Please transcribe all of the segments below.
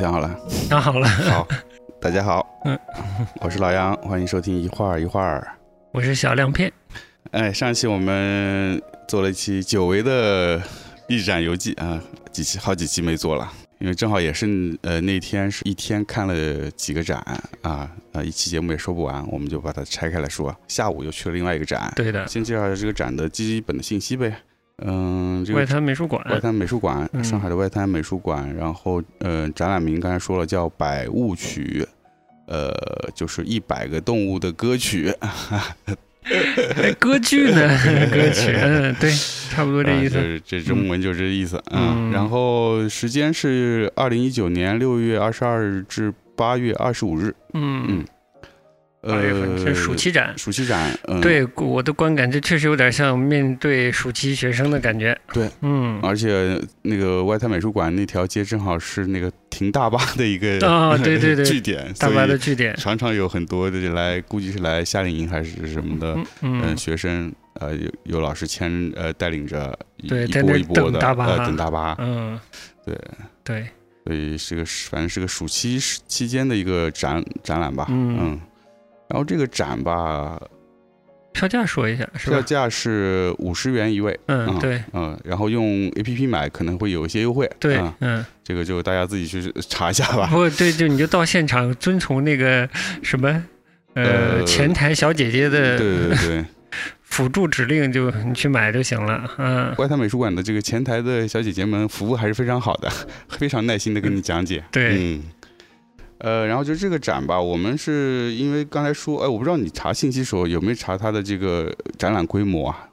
想好了？想好了。好，大家好，嗯，我是老杨，欢迎收听一会儿一会儿。我是小亮片。哎，上一期我们做了一期久违的一展游记啊，几期好几期没做了，因为正好也是呃那天是一天看了几个展啊啊，一期节目也说不完，我们就把它拆开来说。下午又去了另外一个展，对的，先介绍一下这个展的基本的信息呗。嗯，这个外滩美术馆，外滩美术馆，嗯上海的外滩美术馆。然后，呃，展览名刚才说了，叫《百物曲》，呃，就是一百个动物的歌曲，哎，歌剧呢？歌曲，嗯，对，差不多这意思。啊这这中文就这意思嗯嗯。然后时间是二零一九年六月二十二日至八月二十五日，嗯嗯，八月份是暑期展。暑期展，嗯，，对我的观感，这确实有点像面对暑期学生的感觉。对，嗯，而且那个外滩美术馆那条街正好是那个停大巴的一个啊对对对 据点，大巴的据点。常常有很多的来，估计是来夏令营还是什么的，嗯嗯，嗯，学生呃有有老师牵呃带领着一一对在那波一波的等大巴呃等大巴，嗯，对对，所以是个反正是个暑期期间的一个展展览吧，嗯然后这个展吧，票价说一下是吧？票价是五十元一位，嗯，对嗯，然后用 A P P 买可能会有一些优惠，对嗯，嗯，这个就大家自己去查一下吧不，过对，就你就到现场遵从那个 什么。呃，呃前台小姐姐的对对对。辅助指令就你去买就行了。嗯，外滩美术馆的这个前台的小姐姐们服务还是非常好的，非常耐心的跟你讲解。对嗯，呃，然后就这个展吧，我们是因为刚才说，哎，我不知道你查信息时候有没有查它的这个展览规模啊？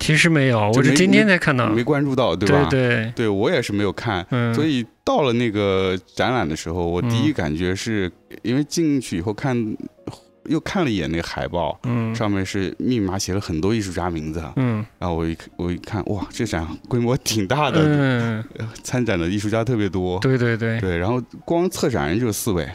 其实没有，我是今天才看到。没关注到，对吧？对对，对我也是没有看。嗯，所以到了那个展览的时候，我第一感觉是、因为进去以后看，又看了一眼那个海报，嗯。上面是密码写了很多艺术家名字，嗯。然后我一我一看，哇，这展规模挺大的，嗯，参展的艺术家特别多，对对对，对，然后光策展人就四位，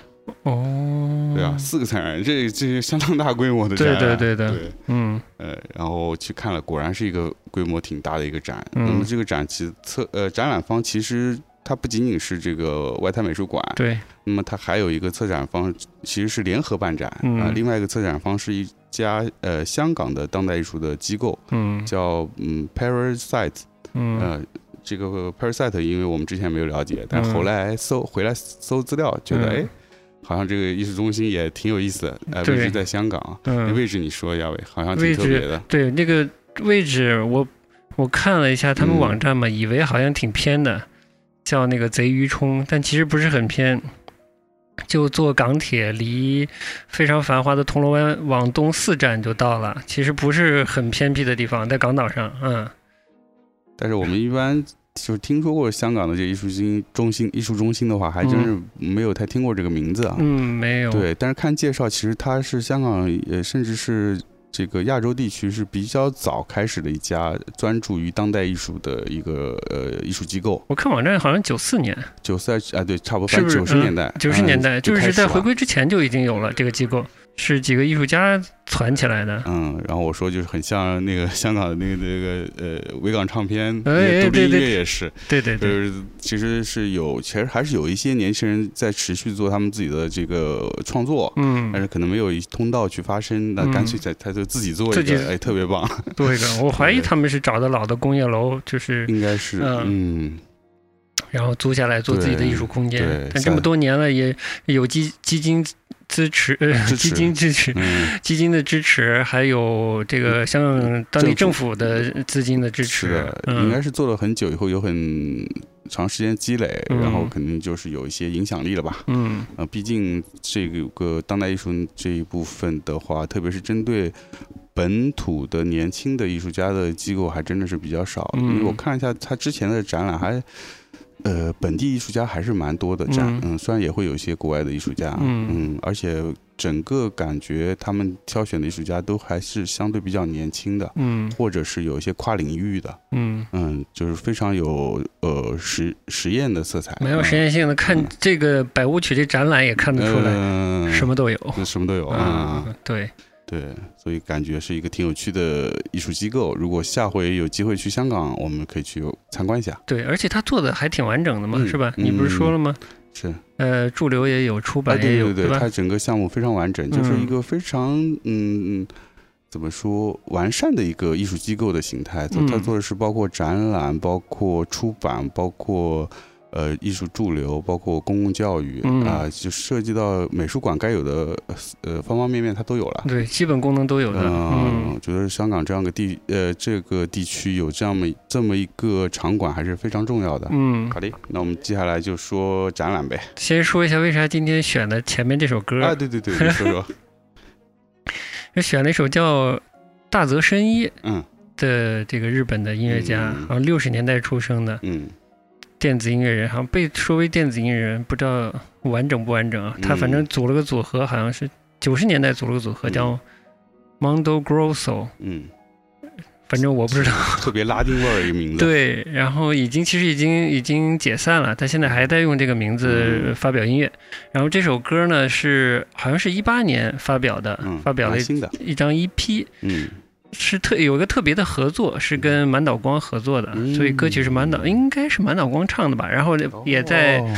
哦，对啊，四个策展人，这这是相当大规模的展对览，对对的对，嗯。呃，然后去看了，果然是一个规模挺大的一个展。嗯。那么这个展其策呃展览方其实它不仅仅是这个外滩美术馆，对，那么它还有一个策展方其实是联合办展啊、嗯另外一个策展方是一家呃香港的当代艺术的机构，嗯。叫嗯 Parasite，嗯。呃。这个 Parasite，因为我们之前没有了解，但嗯。后来搜回来搜资料，觉得嗯。哎，好像这个艺术中心也挺有意思的，呃，对位置在香港，那嗯，位置你说一下呗，好像挺特别的。对那个位置我我看了一下他们嗯。网站嘛，以为好像挺偏的，叫那个贼鱼冲，但其实不是很偏。就坐港铁，离非常繁华的铜锣湾往东四站就到了。其实不是很偏僻的地方，在港岛上。嗯，但是我们一般就是听说过香港的这艺术中中心、艺术中心的话，还真是没有太听过这个名字啊。嗯，没有。对，但是看介绍，其实它是香港，呃，甚至是这个亚洲地区是比较早开始的一家专注于当代艺术的一个呃艺术机构。我看网站好像九四年，九四啊，对，差不多，是九十年代，九十年代、嗯就是在回。归之前就已经有了这个机构，是几个艺术家攒起来的。嗯，然后我说就是很像那个 香港的那个那个呃维港唱片，独立音对对乐也是，对对对，就是其实是有，其实还是有一些年轻人在持续做他们自己的这个创作，嗯。但嗯，是可能没有一通道去发声，那嗯。干脆在他就自己做自己一个，哎，特别棒，多一个。我怀疑他们是找的老的工业楼，就是应该是，嗯，然后租下来做自己的艺术空间。对。但这么多年了，也有基基金支持，呃，基金支持。嗯，基金的支持，还有这个像当地政府的资金的支是持的，，嗯，应该是做了很久以后，有很长时间积累，嗯然后肯定就是有一些影响力了吧。嗯呃，毕竟这个当代艺术这一部分的话，特别是针对本土的年轻的艺术家的机构，还真的是比较少。嗯因为我看了一下他之前的展览还。呃，本地艺术家还是蛮多的展，嗯。嗯虽然也会有一些国外的艺术家，嗯。而且整个感觉他们挑选的艺术家都还是相对比较年轻的，嗯。或者是有一些跨领域的，嗯，嗯，就是非常有呃实实验的色彩，没有实验性的，看这个百物曲这展览也看得出来，嗯，什么都有。什么都有啊。嗯，对，对，所以感觉是一个挺有趣的艺术机构。如果下回有机会去香港，我们可以去参观一下。对，而且他做的还挺完整的嘛，嗯是吧？你不是说了吗？是，呃，驻留也有，出啊，版也有，对对对，吧？它整个项目非常完整，就是嗯一个非常嗯。嗯怎么说完善的一个艺术机构的形态？它它嗯做的是包括展览、包括出版、包括呃艺术驻留、包括公共教育嗯啊、就涉及到美术馆该有的呃方方面面，它都有了。对，基本功能都有的。嗯，嗯我觉得香港这样的地呃这个地区有这样么这么一个场馆还是非常重要的。嗯，好的，那我们接下来就说展览呗。先说一下为啥今天选的前面这首歌。啊，对对对，你说说。选了一首叫大泽伸一嗯的这个日本的音乐家，嗯好像六十年代出生的嗯电子音乐人，好像被说为电子音乐人，不知道完整不完整啊。他反正组了个组合，好像是九十年代组了个组合嗯叫 Mondo Grosso，嗯，反正我不知道。特别拉丁味儿一个名字。对，然后已经其实已经已经解散了，他现在还在用这个名字嗯发表音乐。然后这首歌呢是好像是一八年发表的，嗯，发表了。一张 EP，嗯是特有一个特别的合作，是跟满岛光合作的，嗯所以歌曲是满岛应该是满岛光唱的吧。然后也在哦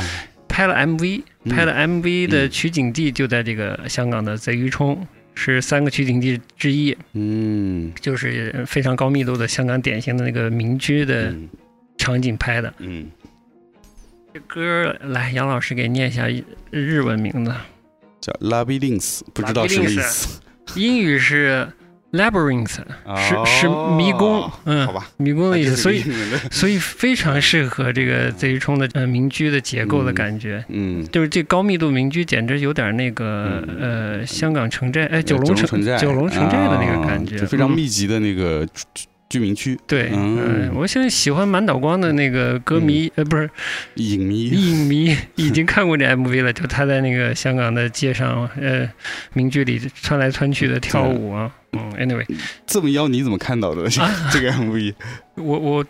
拍了 MV，、嗯拍了 MV 的嗯取景地就在这个香港的贼鱼冲，是三个取景地之一，嗯就是非常高密度的香港典型的那个民居的嗯场景拍的。嗯，这歌来，杨老师给念一下日文名字，叫 Labyrinth，不知道什么意思。英语是 labyrinth，是是迷宫，好嗯，吧，迷宫的意思，所以以 所以非常适合这个贼冲的呃民居的结构的感觉。嗯，就是这高密度民居，简直有点那个、嗯呃香港城寨，哎九龙龙城寨，九龙城寨的那个感觉，非常嗯。密集的那个居居民区，对，嗯。嗯，我现在喜欢满岛光的那个歌迷，呃，不是。影迷。影迷，已经看过这 MV 了，就他在那个香港的街上，呃，民居里穿来穿去的跳舞啊，嗯，anyway，这么妖，你怎么看到的？这个 MV？我我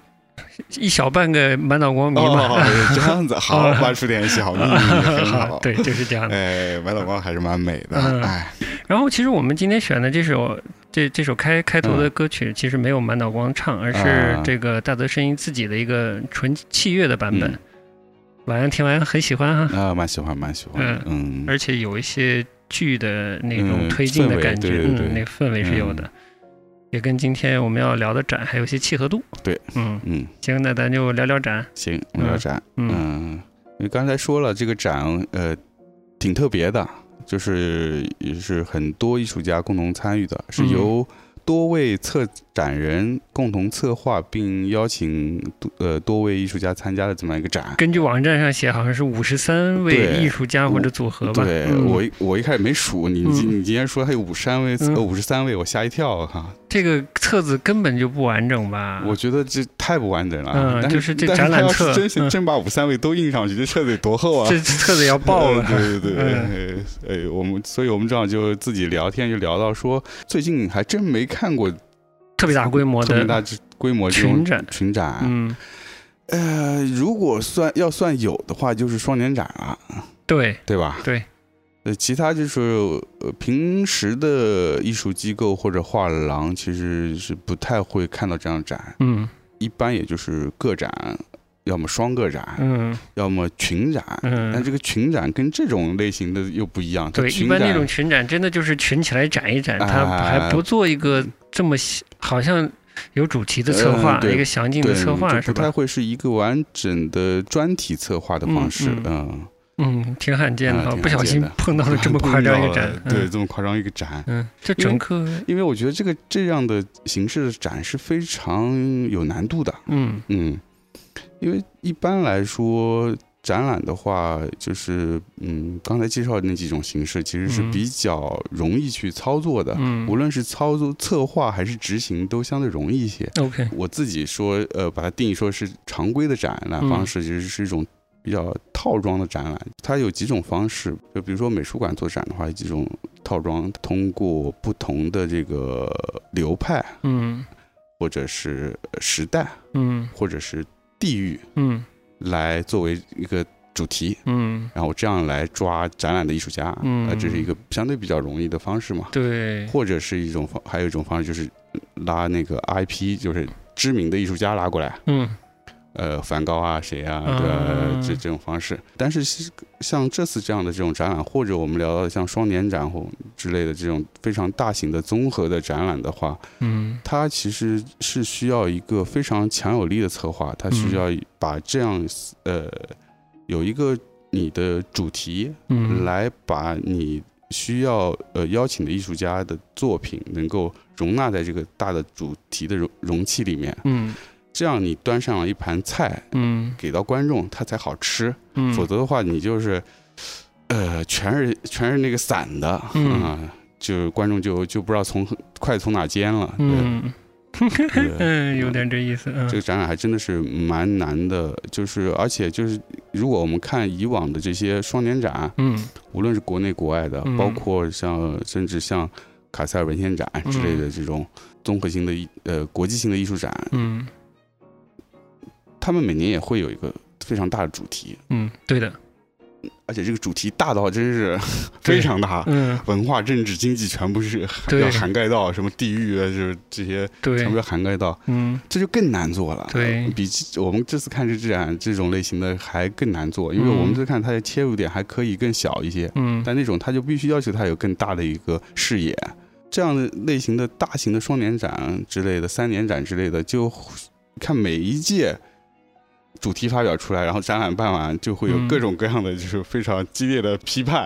一小半个满脑光迷嘛，哦，这样子，好，挖出点小秘密，很好。对，就是这样的。哎，满脑光还是蛮美的，嗯。哎，然后其实我们今天选的这首这这首开开头的歌曲，其实没有满岛光唱，而是啊。这个大泽伸一自己的一个纯器乐的版本嗯。晚上听完很喜欢哈，啊，蛮喜欢，蛮喜欢嗯，嗯，而且有一些剧的那种嗯推进的感觉，嗯，那个氛围是有的，也跟今天我们要聊的展还有一些契合度。对，嗯，嗯，行，那咱就聊聊展。行，聊聊展，嗯。嗯，因为刚才说了，这个展呃挺特别的，就是也是很多艺术家共同参与的，是嗯。由多位策展人共同策划，并邀请多呃多位艺术家参加的这么一个展。根据网站上写，好像是五十三位艺术家或者组合吧。对、嗯我我一开始没数，你你嗯你今天说还有五十三位嗯呃五十三位，我吓一跳哈。这个册子根本就不完整吧？我觉得这太不完整了。嗯但就是这展览册真真把五三位都印上去，这册子得多厚啊！这册子要爆了。对对对，嗯呃，呃我们所以我们正好就自己聊天，就聊到说，最近还真没看过特别大规模的特别大规模群展群展。嗯，呃，如果算要算有的话，就是双年展了，对对吧？对。呃，其他就是呃，平时的艺术机构或者画廊，其实是不太会看到这样展，嗯一般也就是个展，要么双个展，嗯。要么群展。但嗯，这个群展跟这种类型的又不一样，对，一般那种群展真的就是群起来展一展，他哎还不做一个这么好像有主题的策划，嗯一个详尽的策划就是不太？会是一个完整的专题策划的方式，嗯嗯，嗯，挺罕见的不小心碰到了这么夸张一个展对，嗯。这么夸张一个展，嗯，这整个因为我觉得这个这样的形式的展是非常有难度的，嗯。嗯，因为一般来说。展览的话，就是嗯，刚才介绍的那几种形式，其实是嗯比较容易去操作的，嗯无论是操作、策划还是执行，都相对容易一些。，OK，我自己说，呃，把它定义说是常规的展览嗯方式，其实是一种比较套装的展览。它有几种方式，就比如说美术馆做展的话，有几种套装，通过不同的这个流派，嗯或者是呃时代，嗯或者是地域，嗯。来作为一个主题，嗯，然后这样来抓展览的艺术家，嗯。呃，这是一个相对比较容易的方式嘛。对，或者是一种方，还有一种方式就是拉那个 IP，就是知名的艺术家拉过来，嗯呃梵高啊谁啊，对吧？嗯这这种方式。但是是像这次这样的这种展览，或者我们聊到像双年展或之类的这种非常大型的综合的展览的话，嗯。它其实是需要一个非常强有力的策划，它需要把这样呃有一个你的主题，嗯。来把你需要呃邀请的艺术家的作品能够容纳在这个大的主题的容容器里面，嗯这样你端上了一盘菜嗯。给到观众，他才好吃，嗯，否则的话你就是呃全是全是那个散的嗯。啊。就观众就就不知道从筷子从哪尖了，对。嗯嗯，有点这意思，嗯。这个展览还真的是蛮难的，就是而且就是如果我们看以往的这些双年展，嗯。无论是国内国外的，嗯。包括像甚至像卡塞尔文献展之类的这种综合性的艺呃国际性的艺术展，嗯他们每年也会有一个非常大的主题，嗯，对的，而且这个主题大到真是 非常大。嗯。文化、政治、经济全部是 要涵盖到，什么地域啊，就是这些对。全部要涵盖到，嗯。这就更难做了。对。比我们这次看这展这种类型的还更难做，因为嗯。我们这看它的切入点还可以更小一些，嗯。但那种它就必须要求它有更大的一个视野。这样的类型的大型的双年展之类的、三年展之类的，就看每一届主题发表出来，然后展览办完，就会有嗯各种各样的就是非常激烈的批判。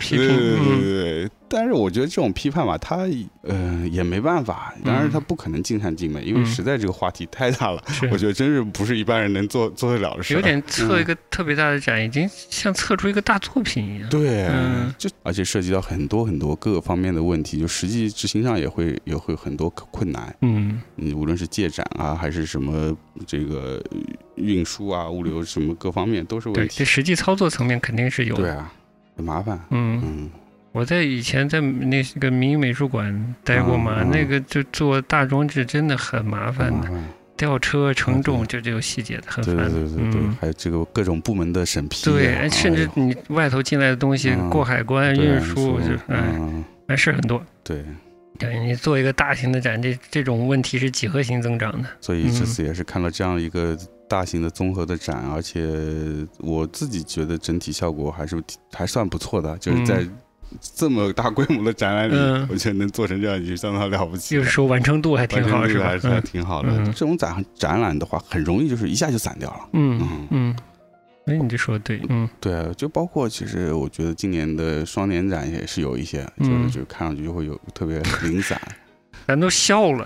批评对对对对。但是我觉得这种批判吧，他呃也没办法，当然他不可能尽善尽美，因为嗯实在这个话题太大了，是 我觉得真是不是一般人能做做得了的事儿。有点测一嗯个特别大的展，已经像测出一个大作品一样。对，嗯就而且涉及到很多很多各个方面的问题，就实际执行上也会也会很多困难。嗯你无论是借展啊，还是什么这个运输啊、物流什么各方面都是，问题。这实际操作层面肯定是有的。对啊，很麻烦。嗯，嗯，我在以前在那个民营美术馆待过嘛，嗯嗯那个就做大装置真的很麻烦的。吊车承重啊就这种细节的，很烦的。对对对对，嗯还有这个各种部门的审批啊，对，甚至你外头进来的东西嗯过海关运输，就哎，嗯，还是很多。对，对你做一个大型的展，这这种问题是几何型增长的。所以这嗯次也是看了这样一个大型的综合的展，而且我自己觉得整体效果还是还算不错的，就是在这么大规模的展览里，嗯我觉得能做成这样已经相当了不起了。就是说完成度还挺好，是吧还？是还嗯挺好的。嗯这种展展览的话，很容易就是一下就散掉了。嗯嗯嗯，哎，你这说的对，嗯对，就包括其实我觉得今年的双年展也是有一些，就是嗯就看上去就会有特别零散。咱都笑了。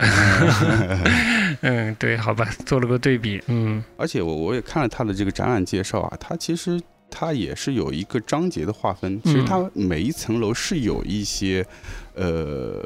嗯，对，好吧，做了个对比。嗯而且我我也看了他的这个展览介绍啊，他其实它也是有一个章节的划分，其实嗯它每一层楼是有一些呃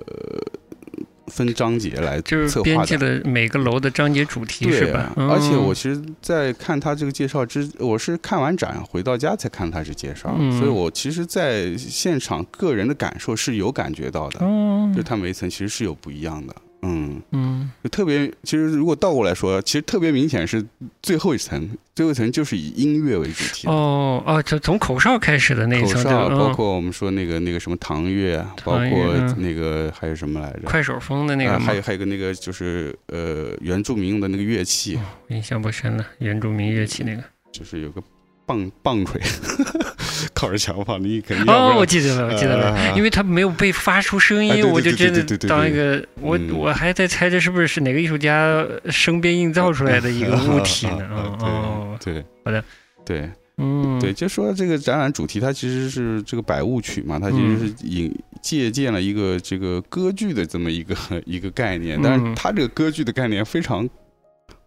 分章节来就是策划的。编辑了每个楼的章节主题，是对吧？而且我嗯其实，在看他这个介绍之，我是看完展回到家才看他这介绍，嗯。所以我其实，在现场个人的感受是有感觉到的，嗯。就他每一层其实是有不一样的，嗯，嗯。就特别，其实如果倒过来说，其实特别明显是最后一层，最后一层就是以音乐为主题的。哦哦，就从口哨开始的那一层，包括我们说那个那个什么唐乐，包括嗯那个还有什么来着？快手风的那个啊，还有还有个那个就是呃原住民用的那个乐器，印象不深了，原住民乐器那个。就是有个棒棒槌，靠着墙放，你肯哦，我记得了，我记得了，呃因为它没有被发出声音，哎对对我就真的当一个我嗯。我还在猜这是不是是哪个艺术家声边硬造出来的一个物体呢？哦 哦，对，好的，对嗯，对，就说这个展览主题，它其实是这个百物曲嘛，它其实是引借鉴了一个这个歌剧的这么一个一个概念，但是嗯它这个歌剧的概念非常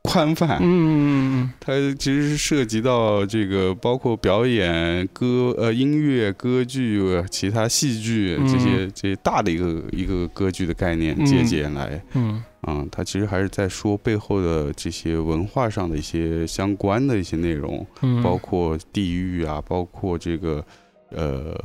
宽泛，嗯嗯嗯，它其实是涉及到这个包括表演、歌呃音乐、歌剧、其他戏剧这些这些大的一个一个歌剧的概念嗯。借鉴来。嗯。啊、它其实还是在说背后的这些文化上的一些相关的一些内容，嗯，包括地域啊，包括这个呃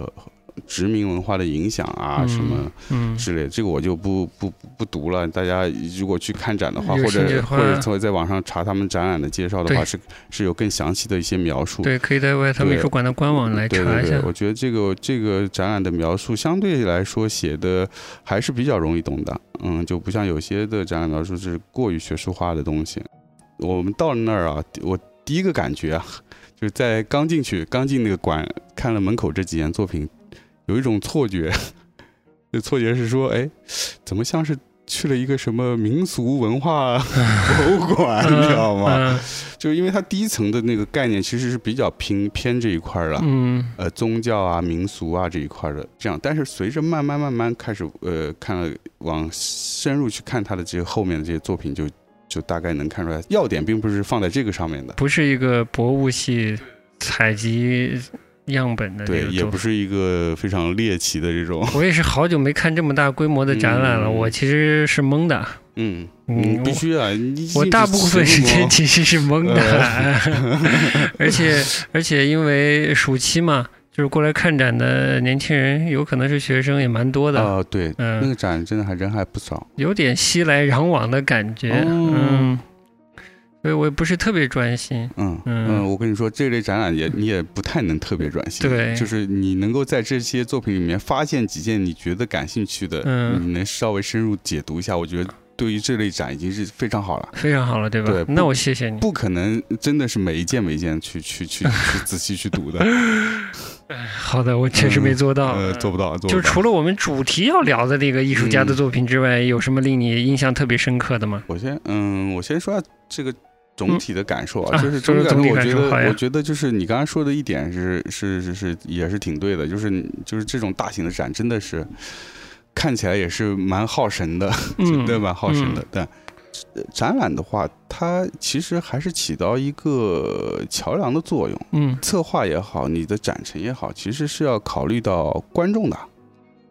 殖民文化的影响啊，嗯什么嗯之类的，这个我就不不不不读了。大家如果去看展的话，或者或者从在网上查他们展览的介绍的话，是是有更详细的一些描述。对，可以在外滩美术馆的官网来查一下。我觉得这个这个展览的描述相对来说写的还是比较容易懂的，嗯，就不像有些的展览描述是过于学术化的东西。我们到了那儿啊，我第一个感觉啊，就是在刚进去、刚进那个馆，看了门口这几件作品，有一种错觉，这错觉是说，哎，怎么像是去了一个什么民俗文化 博物馆，你知道吗？嗯就是因为它第一层的那个概念其实是比较偏偏这一块儿的，嗯呃，宗教啊、民俗啊这一块儿的，这样。但是随着慢慢慢慢开始，呃，看了往深入去看他的这些后面的这些作品就，就大概能看出来，要点并不是放在这个上面的，不是一个博物系采集样本的对。也不是一个非常猎奇的这种，我也是好久没看这么大规模的展览了，嗯我其实是懵的。嗯嗯嗯，必须啊，你我大部分时间其实是懵的，而且而且因为暑期嘛，就是过来看展的年轻人有可能是学生，也蛮多的，啊，对，嗯。那嗯，个展真的还人还不少，有点熙来攘往的感觉，哦。嗯，所以我也不是特别专心，嗯嗯嗯，我跟你说，这类展览也你也不太能特别专心，对就是你能够在这些作品里面发现几件你觉得感兴趣的，嗯你能稍微深入解读一下，我觉得对于这类展已经是非常好了。非常好了，对吧？对那我谢谢你。不可能真的是每一件每一件去去去去仔细去读的，好的，我确实没做到。呃，做不到，做不到。就除了我们主题要聊的那个艺术家的嗯作品之外，有什么令你印象特别深刻的吗？我先嗯，我先说下这个总体的感受啊，就是说说总体感受，我觉得我觉得就是你刚才说的一点是是是是也是挺对的，就是就是这种大型的展真的是看起来也是蛮耗神的，嗯，对，蛮耗神的，但。呃展览的话，它其实还是起到一个桥梁的作用。嗯策划也好，你的展陈也好，其实是要考虑到观众的。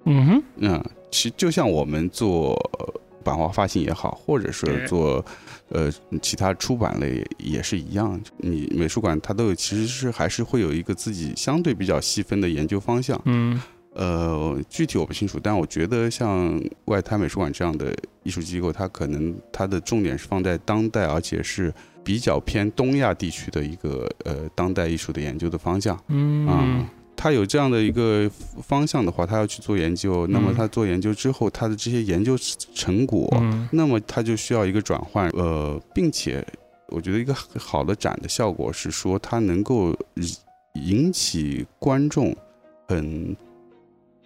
嗯哼，嗯，其就像我们做呃版画发行也好，或者是做呃其他出版类也是一样，你美术馆它都有其实是还是会有一个自己相对比较细分的研究方向。嗯呃，具体我不清楚，但我觉得像外滩美术馆这样的艺术机构，它可能它的重点是放在当代，而且是比较偏东亚地区的一个呃当代艺术的研究的方向。啊嗯，他有这样的一个方向的话，他要去做研究，那么嗯。他做研究之后，他的这些研究成果，嗯。那么他就需要一个转换，呃，并且我觉得一个好的展的效果是说，它能够引起观众很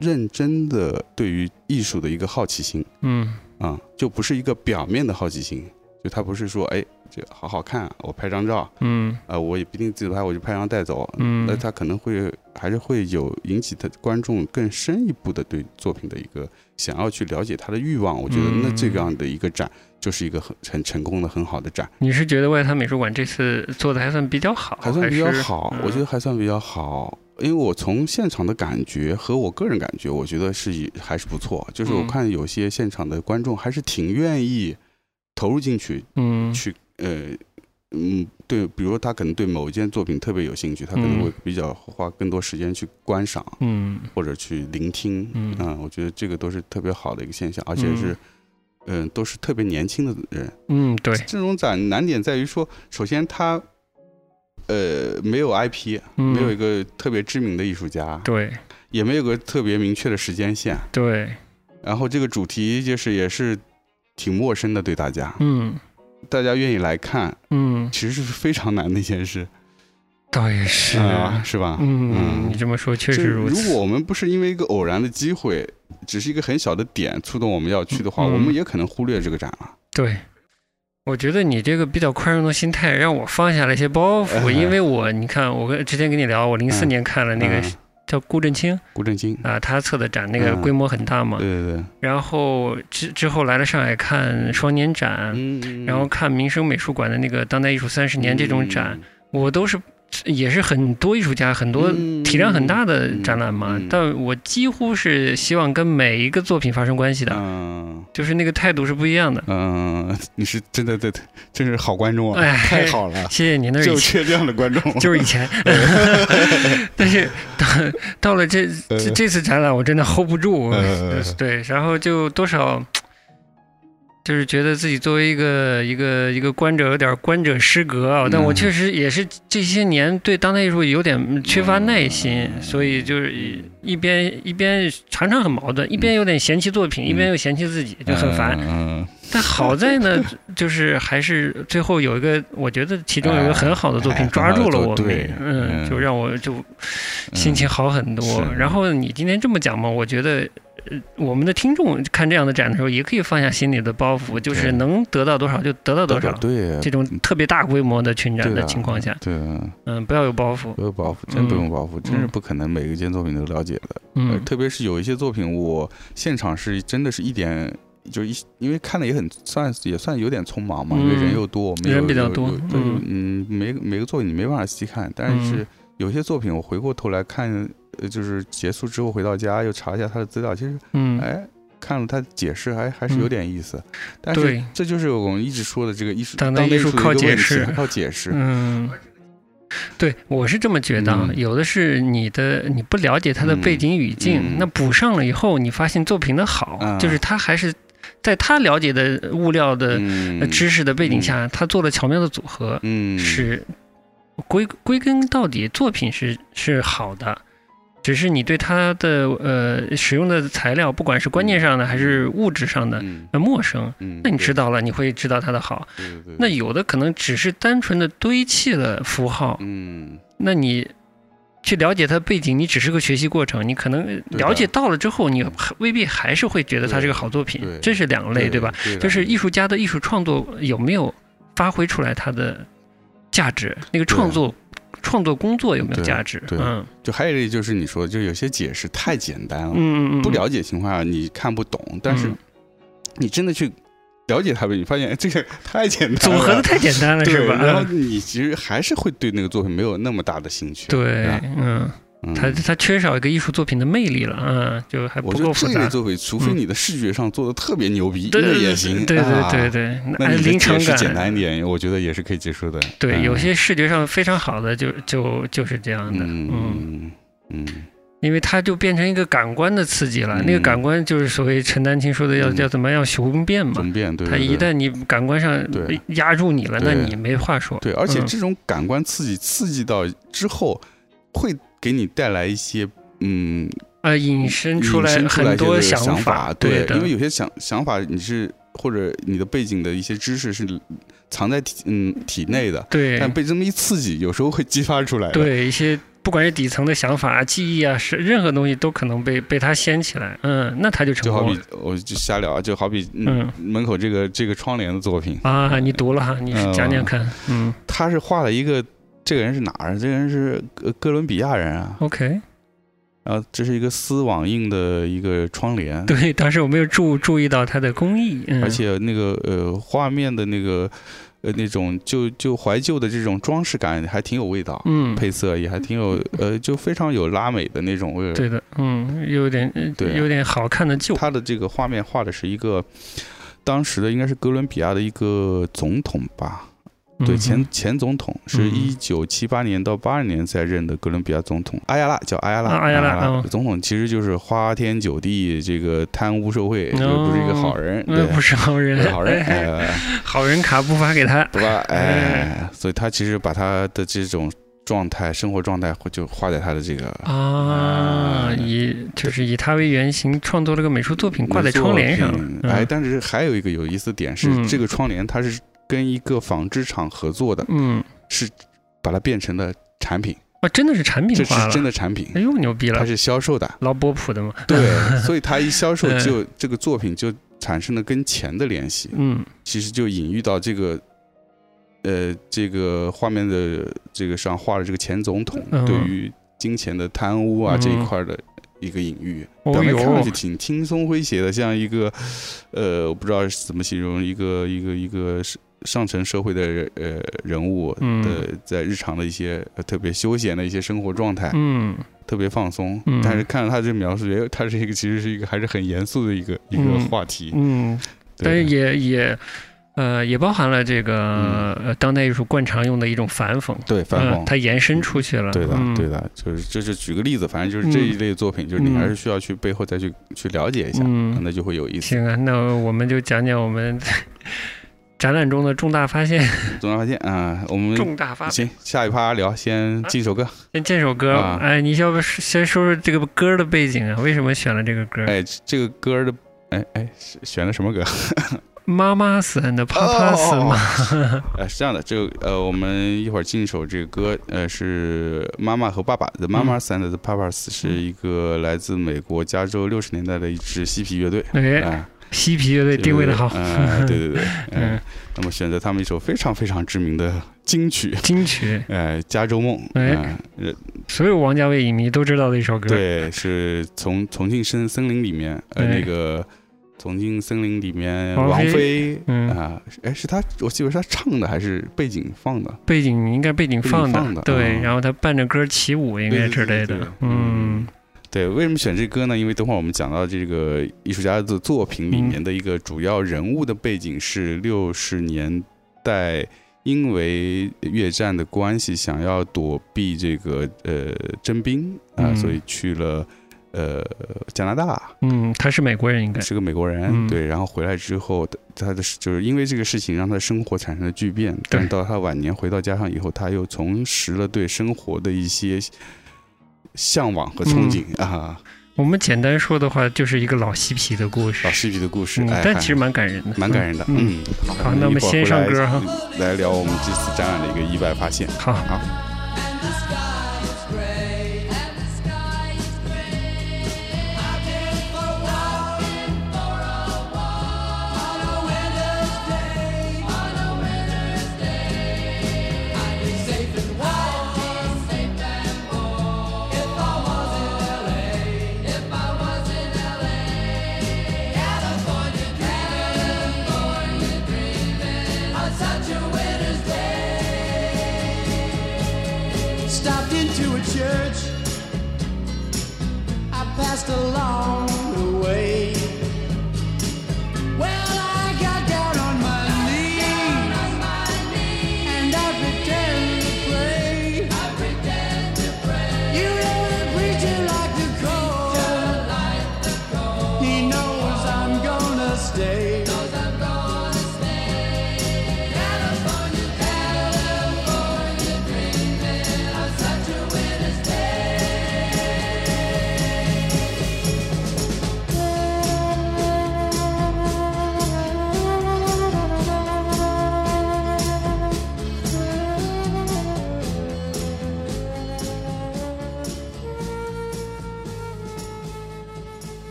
认真的对于艺术的一个好奇心。嗯。啊、就不是一个表面的好奇心，就他不是说，哎，这好好看啊，我拍张照，嗯。呃，我也不一定自己拍，我就拍张带走，嗯。那他可能会还是会有引起他观众更深一步的对作品的一个想要去了解他的欲望。我觉得那这样的一个展就是一个很很成功的很好的展，你是觉得外滩美术馆这次做的还算比较好，还算比较好，我觉得还算比较好。因为我从现场的感觉和我个人感觉，我觉得是还是不错。就是我看有些现场的观众还是挺愿意投入进去，嗯去呃嗯对，比如他可能对某一件作品特别有兴趣，他可能嗯。会比较花更多时间去观赏嗯。或者去聆听，嗯。啊，我觉得这个都是特别好的一个现象，而且是嗯、都是特别年轻的人。嗯，对，这种展难点在于说，首先他呃没有 IP，嗯。没有一个特别知名的艺术家，对。也没有个特别明确的时间线，对，然后这个主题就是也是挺陌生的对大家，嗯大家愿意来看，嗯，其实是非常难的一件事，倒也是，啊，是吧？嗯，你这么说确实如此。如果我们不是因为一个偶然的机会，只是一个很小的点触动我们要去的话，嗯。我们也可能忽略这个展了。对，我觉得你这个比较宽容的心态让我放下了一些包袱，哎。因为我你看，我跟之前跟你聊，我零四嗯。年看了那个嗯叫顾振清顾振清，啊，他策的展，那个嗯规模很大嘛。对对对，然后之之后来了上海看双年展，嗯，然后看民生美术馆的那个当代艺术三十年这种展，我都是也是很多艺术家很多嗯。体量很大的展览嘛，嗯。嗯。但我几乎是希望跟每一个作品发生关系的，嗯。就是那个态度是不一样的。嗯，你是真的对，真是好观众啊，哎太好了，谢谢您，那就。缺这样的观众，就是以前，但是到到了这这这次展览，我真的 hold 不住，呃。对，然后就多少就是觉得自己作为一个一个一个观者有点观者失格啊，但我嗯。确实也是这些年对当代艺术有点缺乏耐心，嗯所以就是一一边一边常常很矛盾，一边有点嫌弃作品，一边又嫌弃自己，就很烦。嗯，但好在呢，就是还是最后有一个，我觉得其中有一个很好的作品哎抓住了我对们，嗯，嗯。就让我就心情好很多。是。然后你今天这么讲嘛，我觉得。呃我们的听众看这样的展的时候，也可以放下心里的包袱，就是能得到多少就得到多少。对，这种特别大规模的群展的情况下，对啊，嗯，不要有包袱，不用包袱，真不用包袱，真是不可能每一件作品都了解的。呃嗯特别是有一些作品，我现场是真的是一点。就一，因为看的也很算也算有点匆忙嘛，因为嗯人又多，没有人比较多嗯嗯，每个每个作品你没办法细看，但是嗯有些作品我回过头来看，呃，就是结束之后回到家又查一下他的资料，其实嗯，哎，看了他解释还还是有点意思。但是对这就是我们一直说的这个艺术当代艺术靠解释靠解释。嗯，对，我是这么觉得啊。嗯有的是你的你不了解他的背景语境，嗯那补上了以后，你发现作品的好，啊就是他还是在他了解的物料的、知识的背景下，他做了巧妙的组合，嗯是归归根到底，作品是是好的。只是你对它的呃使用的材料，不管是观念上的还是物质上的，陌生，嗯，那你知道了，你会知道它的好。对对对，那有的可能只是单纯的堆砌了符号，嗯那你去了解它背景，你只是个学习过程，你可能了解到了之后，你未必还是会觉得它是个好作品对，这是两类，对吧？？对就是艺术家的艺术创作有没有发挥出来它的价值，那个创作创作工作有没有价值？对。嗯。就还有一个就是你说，就有些解释太简单了，嗯嗯嗯，不了解情况下你看不懂，但是嗯。你真的去了解他们，你发现哎这个太简单了，组合的太简单了，对，是吧？然后嗯。你其实还是会对那个作品没有那么大的兴趣。对嗯它它缺少一个艺术作品的魅力了，嗯，就还不够复杂。这类作品，除非你的视觉上做的特别牛逼，对那也行。对对啊对对，那临场感简单一点，我觉得也是可以接受的。对，嗯有些视觉上非常好的就就就是这样的，嗯嗯嗯因为它就变成一个感官的刺激了，嗯那个感官就是所谓陈丹青说的要嗯叫怎么样雄辩嘛，雄辩对。它一旦你感官上压住你了，那你没话说。对，而且嗯这种感官刺激刺激到之后，会给你带来一些嗯呃，引申出来很多想法，对，的，因为有些想想法你是或者你的背景的一些知识是藏在体嗯体内的，对。但被这么一刺激，有时候会激发出来。对一些不管是底层的想法啊、记忆啊，是任何东西都可能被被它掀起来，嗯，那他就成就好比我就瞎聊啊，就好比嗯门口这个这个窗帘的作品，啊。你读了哈，你嗯讲讲看，嗯。他是画了一个，这个人是哪儿？这个人是哥哥伦比亚人啊。，OK，然后这是一个丝网印的一个窗帘，对，当时我没有注注意到它的工艺，嗯、而且那个呃画面的那个呃那种就就怀旧的这种装饰感还挺有味道，嗯，配色也还挺有呃就非常有拉美的那种味儿。对的，嗯，有点呃对有点好看的旧，他的这个画面画的是一个当时的应该是哥伦比亚的一个总统吧，对，嗯。前前总统是嗯一九七八年到八二年在任的哥伦比亚总统阿亚拉，叫阿亚拉，啊阿亚拉嗯。总统其实就是花天酒地，这个贪污受贿，就不是一个好人，对，不是好人，好人，好人卡不发给他，对吧？哎，所以他其实把他的这种状态、生活状态就画在他的这个啊，哎以就是以他为原型创作了个美术作品挂在窗帘上嗯。哎，但是还有一个有意思的点是，嗯。这个窗帘它是跟一个纺织厂合作的，嗯，是把它变成了产品，啊，真的是产品这化了，是真的产品。哎呦牛逼了，它是销售的，劳波普的嘛，对，所以它一销售嗯。就这个作品就产生了跟钱的联系，嗯。其实就隐喻到这个，呃，这个画面的这个上画的这个前总统嗯。对于金钱的贪污啊嗯。这一块的一个隐喻，哦表面看上去，挺轻松诙谐的，像一个，呃，我不知道是怎么形容，一个一个一个上上层社会的呃人物嗯的在日常的一些呃特别休闲的一些生活状态，嗯。特别放松，嗯。但是看到他这描述，觉得他是一个其实是一个还是很严肃的一个一个嗯。话题。嗯，但是对也也。呃，也包含了这个、嗯呃当代艺术惯常用的一种反讽，对，反讽。呃它延伸出去了。对的，嗯、对的，就是就是举个例子，反正就是这一类作品，就是你嗯还是需要去背后再去去了解一下，嗯那就会有意思。行啊，那我们就讲讲我们 展览中的重大发现。重大发现啊，我们重大发现，行，下一趴聊，先进首歌。先进首歌，啊哎，你要不先说说这个歌的背景啊？为什么选了这个歌？哎，这个歌的，哎哎，是选了什么歌？妈妈死 and 啪啪死哦嘛？呃，是这样的，这个呃，我们一会儿进一首这个歌，呃，是妈妈和爸爸的《Mamas and the Papas》，是一个来自美国加州六十年代的一支嬉皮乐队。哎，啊，嬉皮乐队定位的好，嗯，对对对，嗯 嗯，那么选择他们一首非常非常知名的金曲，金曲，呃，《加州梦》。哎嗯，呃所有王家卫影迷都知道的一首歌。，对，是从重庆森森林里面，呃，哎那个重庆森林里面，王菲嗯啊，哎，是他，我记得是他唱的还是背景放的？背景应该背景放的对，啊然后他伴着歌起舞，应该之类的。嗯对，为什么选这歌呢？因为等会儿我们讲到这个艺术家的作品里面的一个主要人物的背景是六十年代，因为越战的关系，想要躲避这个呃征兵啊、嗯所以去了呃加拿大，嗯，他是美国人，应该。是个美国人，嗯。对，然后回来之后，他的就是因为这个事情让他的生活产生了巨变，但到他晚年回到家乡以后，他又重拾了对生活的一些向往和憧憬、啊，我们简单说的话，就是一个老嬉皮的故事。老。嬉皮的故事，嗯哎，但其实蛮感人的，蛮感人的，嗯，嗯，好那我们先上歌哈，来聊我们这次展览的一个意外发现。好，好，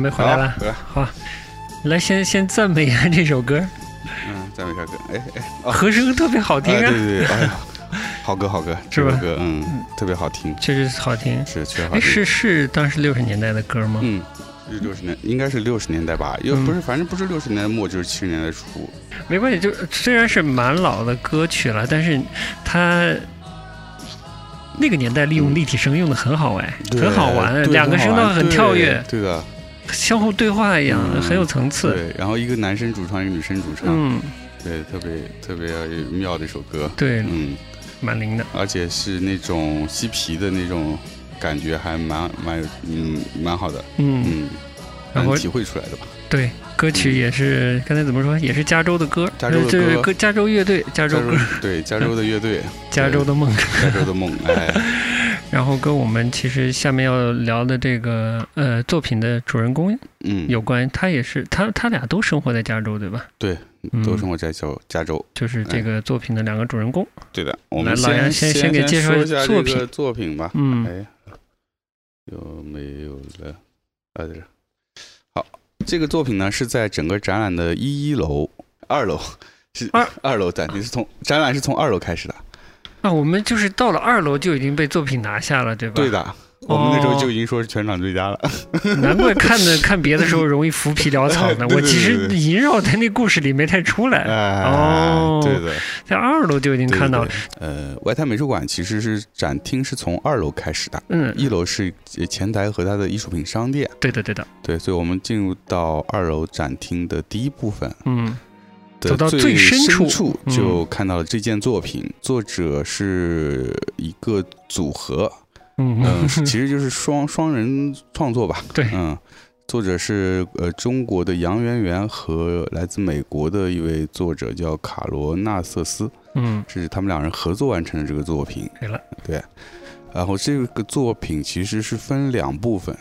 准备回来了。好来，先先赞美一下这首歌，嗯，赞美一下歌，哎哎，哦，和声特别好听啊，对对，哎呀，好歌好歌，是吧？嗯，特别好听，确实好听。是确实好哎，听，是是当时六十年代的歌吗？嗯。是六十年，应该是六十年代吧，又嗯。不是，反正不是六十年代末，就是七十年代初。没关系，就虽然是蛮老的歌曲了，但是它那个年代利用立体声用的很好哎，对很好玩，两个声道很跳跃，对对的，相互对话一样，嗯。很有层次。对，然后一个男生主唱，一个女生主唱，嗯，对，特别特别妙的一首歌，对，嗯，蛮灵的。而且是那种嬉皮的那种感觉，还蛮蛮有，嗯，蛮好的，嗯，嗯，然后能体会出来的吧？对，歌曲也是刚才怎么说，也是加州的歌，加州的歌。歌，加州乐队，加州歌，对加州的乐队，加州的梦。加州的梦，哎，然后跟我们其实下面要聊的这个呃作品的主人公嗯，有关，他也是他他俩都生活在加州，对吧？对，嗯都生活在加加州，就是这个作品的两个主人公。对的。我们老杨先先先给介绍一下作这个品作品吧。嗯哎，有没有了？啊，在这。好，这个作品呢是在整个展览的一楼、二楼是二二楼展，你是从展览是从二楼开始的。啊，我们就是到了二楼就已经被作品拿下了，对吧？对。的，我们那时候哦就已经说是全场最佳了。难怪看的看别的时候容易浮皮潦草呢。对 对我其实对对萦绕在那故事里没太出来，哎，哦对的，在二楼就已经看到了。对呃，外滩美术馆其实是展厅是从二楼开始的，嗯，一楼是呃前台和它的艺术品商店。对的对的，对，所以我们进入到二楼展厅的第一部分嗯的走到最最深处就看到了这件作品，作者是一个组合，嗯。嗯，其实就是双双人创作吧。对。嗯，作者是呃中国的杨媛媛和来自美国的一位作者叫卡罗纳瑟斯，嗯，是他们两人合作完成的这个作品。对了，然后这个作品其实是分两部分，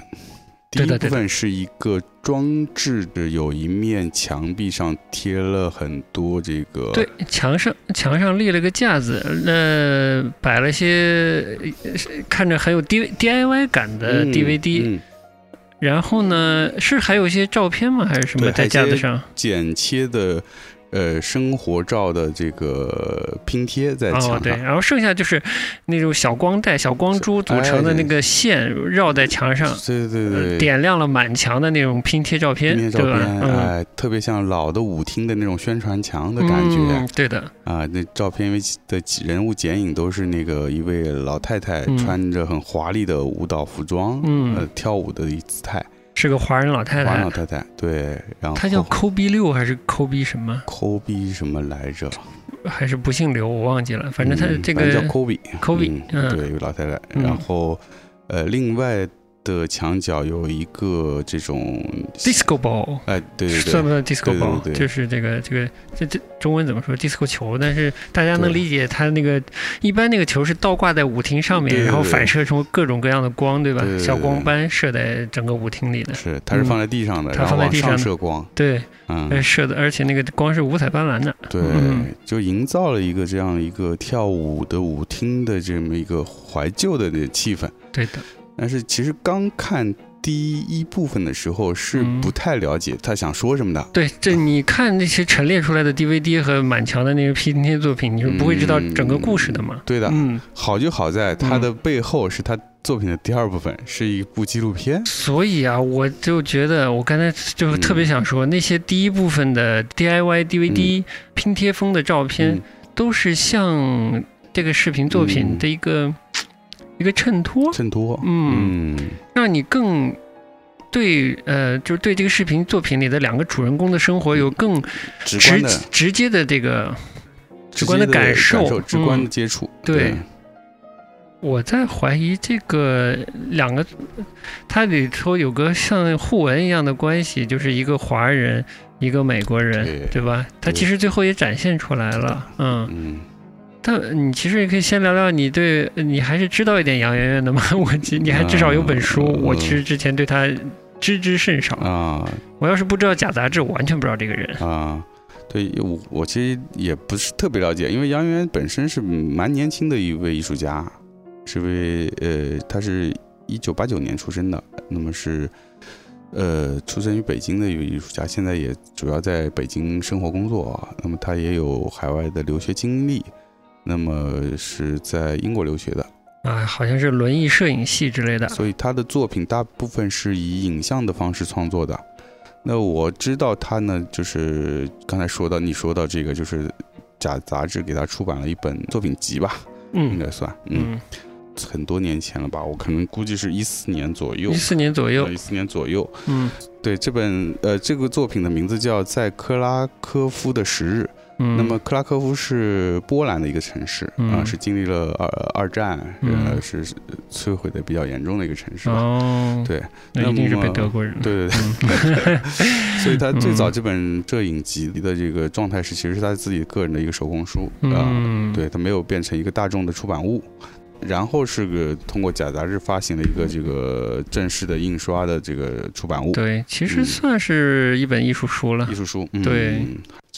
第一部分是一个装置的，有一面墙壁上贴了很多这个对，墙上墙上立了个架子，那、摆了些呃看着很有 D DIY 感的嗯 DVD，、嗯然后呢是还有一些照片吗？还是什么在架子上？剪切的呃生活照的这个拼贴在墙上。哦，对，然后剩下就是那种小光带、小光珠组成的那个线绕在墙上，对对呃对，点亮了满墙的那种拼贴照片，拼贴照对吧？哎，特别像老的舞厅的那种宣传墙的感觉。嗯，对的，啊，那照片因为的人物剪影都是那个一位老太太嗯。穿着很华丽的舞蹈服装，嗯。呃，跳舞的一姿态，是个华人老太太华人老太，太太，对，然后她叫抠逼六还是抠逼什么？抠逼什么来着？还是不姓刘，我忘记了。反正她这嗯反正叫个抠逼，抠逼，嗯，对，一个老太太，嗯然后呃，另外的墙角有一个这种 disco ball。哎，对对对。算不，算 disco 对对 ball？对就是这个这个这这中文怎么说？disco 球，但是大家能理解它那个一般那个球是倒挂在舞厅上面，对对对。然后反射出各种各样的光，对吧？对对对。小光斑射在整个舞厅里的，是，它是放在地上的，它放在地上的。射光，对，嗯，呃射的，而且那个光是五彩斑斓的，对嗯，就营造了一个这样一个跳舞的舞厅的这么一个怀旧的这气氛。对的，但是其实刚看第一部分的时候是嗯。不太了解他想说什么的。对，这你看那些陈列出来的 DVD 和满墙的那个拼贴作品，你是不会知道整个故事的嘛？对的，嗯，好就好在它的背后是他作品的第二部分，是一部纪录片。所以啊，我就觉得我刚才就特别想说，那些第一部分的 DIY DVD 拼贴风的照片，嗯，都是像这个视频作品的一个、一个衬托，衬托。嗯，嗯，让你更。对，呃，就是对这个视频作品里的两个主人公的生活有更直直、直接的这个直观的直感受直观的嗯接触。对我在怀疑这个两个，它里头有个像互文一样的关系，就是一个华人，一个美国人，对对吧？它其实最后也展现出来了，嗯。嗯，但你其实也可以先聊聊你对你还是知道一点杨圆圆的吗？我记你还至少有本书，嗯我其实之前对她知之甚少。啊我要是不知道假杂志，我完全不知道这个人。啊。对我，我其实也不是特别了解，因为杨元本身是蛮年轻的一位艺术家，是位呃，她是一九八九年出生的，那么是呃出生于北京的一位艺术家，现在也主要在北京生活工作。那么他也有海外的留学经历，那么是在英国留学的，啊，好像是轮椅摄影系之类的。所以他的作品大部分是以影像的方式创作的。那我知道他呢，就是刚才说到你说到这个，就是假杂志给他出版了一本作品集吧，嗯应嗯该算，嗯，嗯，很多年前了吧，我可能估计是一四年左右一，四年左右一。四年左右。嗯对，这本呃这个作品的名字叫《在克拉科夫的十日》。嗯。那么克拉科夫是波兰的一个城市啊、嗯是经历了二二战，嗯呃是是摧毁的比较严重的一个城市吧。哦，对，那一定是被德国人。对对对。嗯 所以他最早这本摄影集的这个状态是，其实是他自己个人的一个手工书啊、嗯，对他没有变成一个大众的出版物。然后是个通过假杂志发行的一个这个正式的印刷的这个出版物，对，其实嗯算是一本艺术书了艺。术书。嗯、对，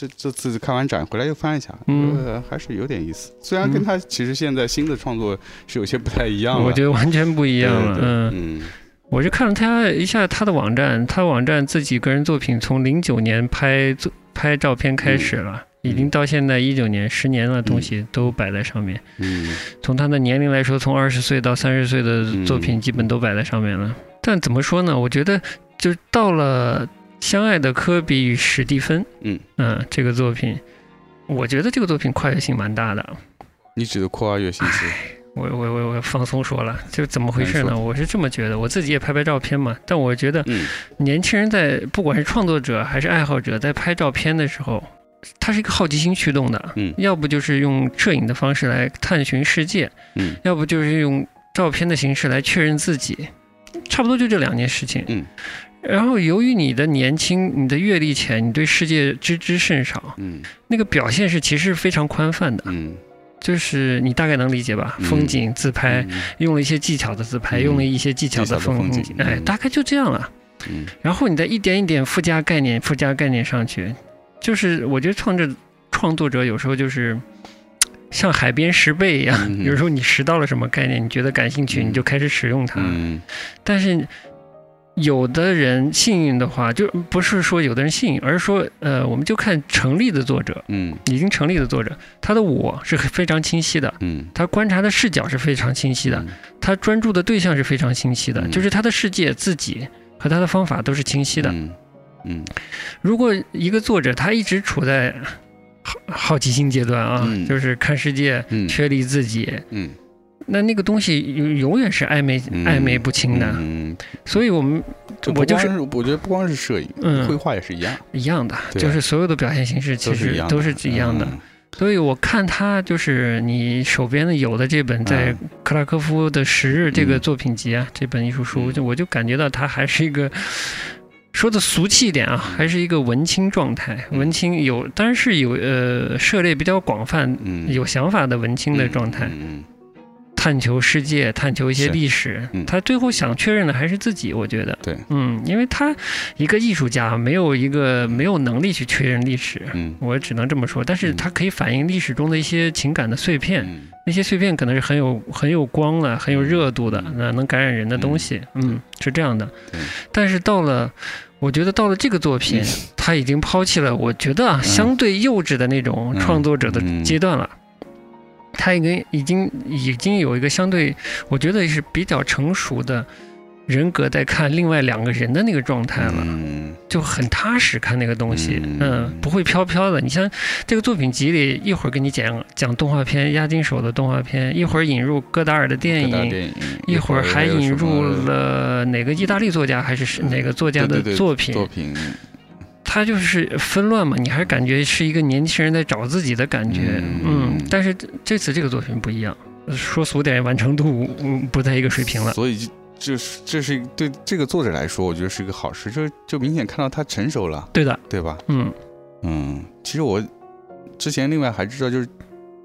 这这次看完展回来又翻一下，嗯呃，还是有点意思。虽然跟他其实现在新的创作是有些不太一样了，我觉得完全不一一样了。嗯，嗯我是看了他一下他的网站，他网站自己个人作品从零九年拍作拍照片开始了，已经到现在一九年，十年了，东西都摆在上面。嗯从他的年龄来说，从二十岁到三十岁的作品嗯基本都摆在上面了。但怎么说呢？我觉得就到了相爱的科比与史蒂芬，嗯这个作品，我觉得这个作品跨越性蛮大的。你指的跨越性是我我我我放松说了，就怎么回事呢？我是这么觉得，我自己也拍拍照片嘛。但我觉得嗯年轻人在不管是创作者还是爱好者，在拍照片的时候，他是一个好奇心驱动的，嗯要不就是用摄影的方式来探寻世界，嗯要不就是用照片的形式来确认自己，差不多就这两件事情。嗯。然后，由于你的年轻、你的阅历浅，你对世界知之甚少，嗯。那个表现是其实非常宽泛的，嗯。就是你大概能理解吧？嗯风景、自拍，嗯用了一些技巧的自拍，嗯。用了一些技巧的风风景哎，嗯大概就这样了。嗯。然后你再一点一点附加概念、附加概念上去，就是我觉得创作创作者有时候就是像海边拾贝一样，嗯有时候你拾到了什么概念，你觉得感兴趣，嗯你就开始使用它。嗯。但是有的人幸运的话，就不是说有的人幸运，而是说呃，我们就看成立的作者，嗯。已经成立的作者，他的我是非常清晰的。嗯。他观察的视角是非常清晰的，他专注的对象是非常清晰的，嗯。就是他的世界、自己和他的方法都是清晰的。嗯。嗯。如果一个作者他一直处在好好奇心阶段啊，嗯。就是看世界、嗯。确立自己，嗯那那个东西永永远是暧昧、嗯暧昧不清的。嗯，所以我们这我就是我觉得不光是摄影，嗯。绘画也是一样，一样的，就是所有的表现形式其实都是一样的。嗯。所以我看他就是你手边的有的这本在嗯。克拉科夫的《十日》这个嗯。作品集啊，这本艺术书，嗯。就我就感觉到他还是一个。说的俗气一点啊，还是一个文青状态。嗯。文青有，当然是有呃涉猎比较广泛、嗯。有想法的文青的状态，嗯探求世界，探求一些历史。嗯。他最后想确认的还是自己，我觉得。对，嗯，因为他一个艺术家没有一个没有能力去确认历史，嗯。我只能这么说。但是嗯。它可以反映历史中的一些情感的碎片，嗯。那些碎片可能是很有很有光的、很有热度的，嗯。那能感染人的东西。嗯，是这样的。对。但是到了，我觉得到了这个作品，他已经抛弃了我觉得相对幼稚的那种嗯。创作者的嗯阶段了。他已经已经已经有一个相对，我觉得是比较成熟的人格在看另外两个人的那个状态了。嗯就很踏实看那个东西，嗯嗯，不会飘飘的。你像这个作品集里，一会儿给你讲讲动画片，押金手的动画片，一会儿引入戈达尔的电影，一会儿还引入了哪个意大利作家还是是哪个作家的作品，作品，他就是纷乱嘛，你还是感觉是一个年轻人在找自己的感觉，嗯嗯，但是这这次这个作品不一样，说俗点，完成度嗯 不在一个水平了，所以就就是这是对这个作者来说，我觉得是一个好事，就就明显看到他成熟了，对的，对吧？嗯。嗯，其实我之前另外还知道，就是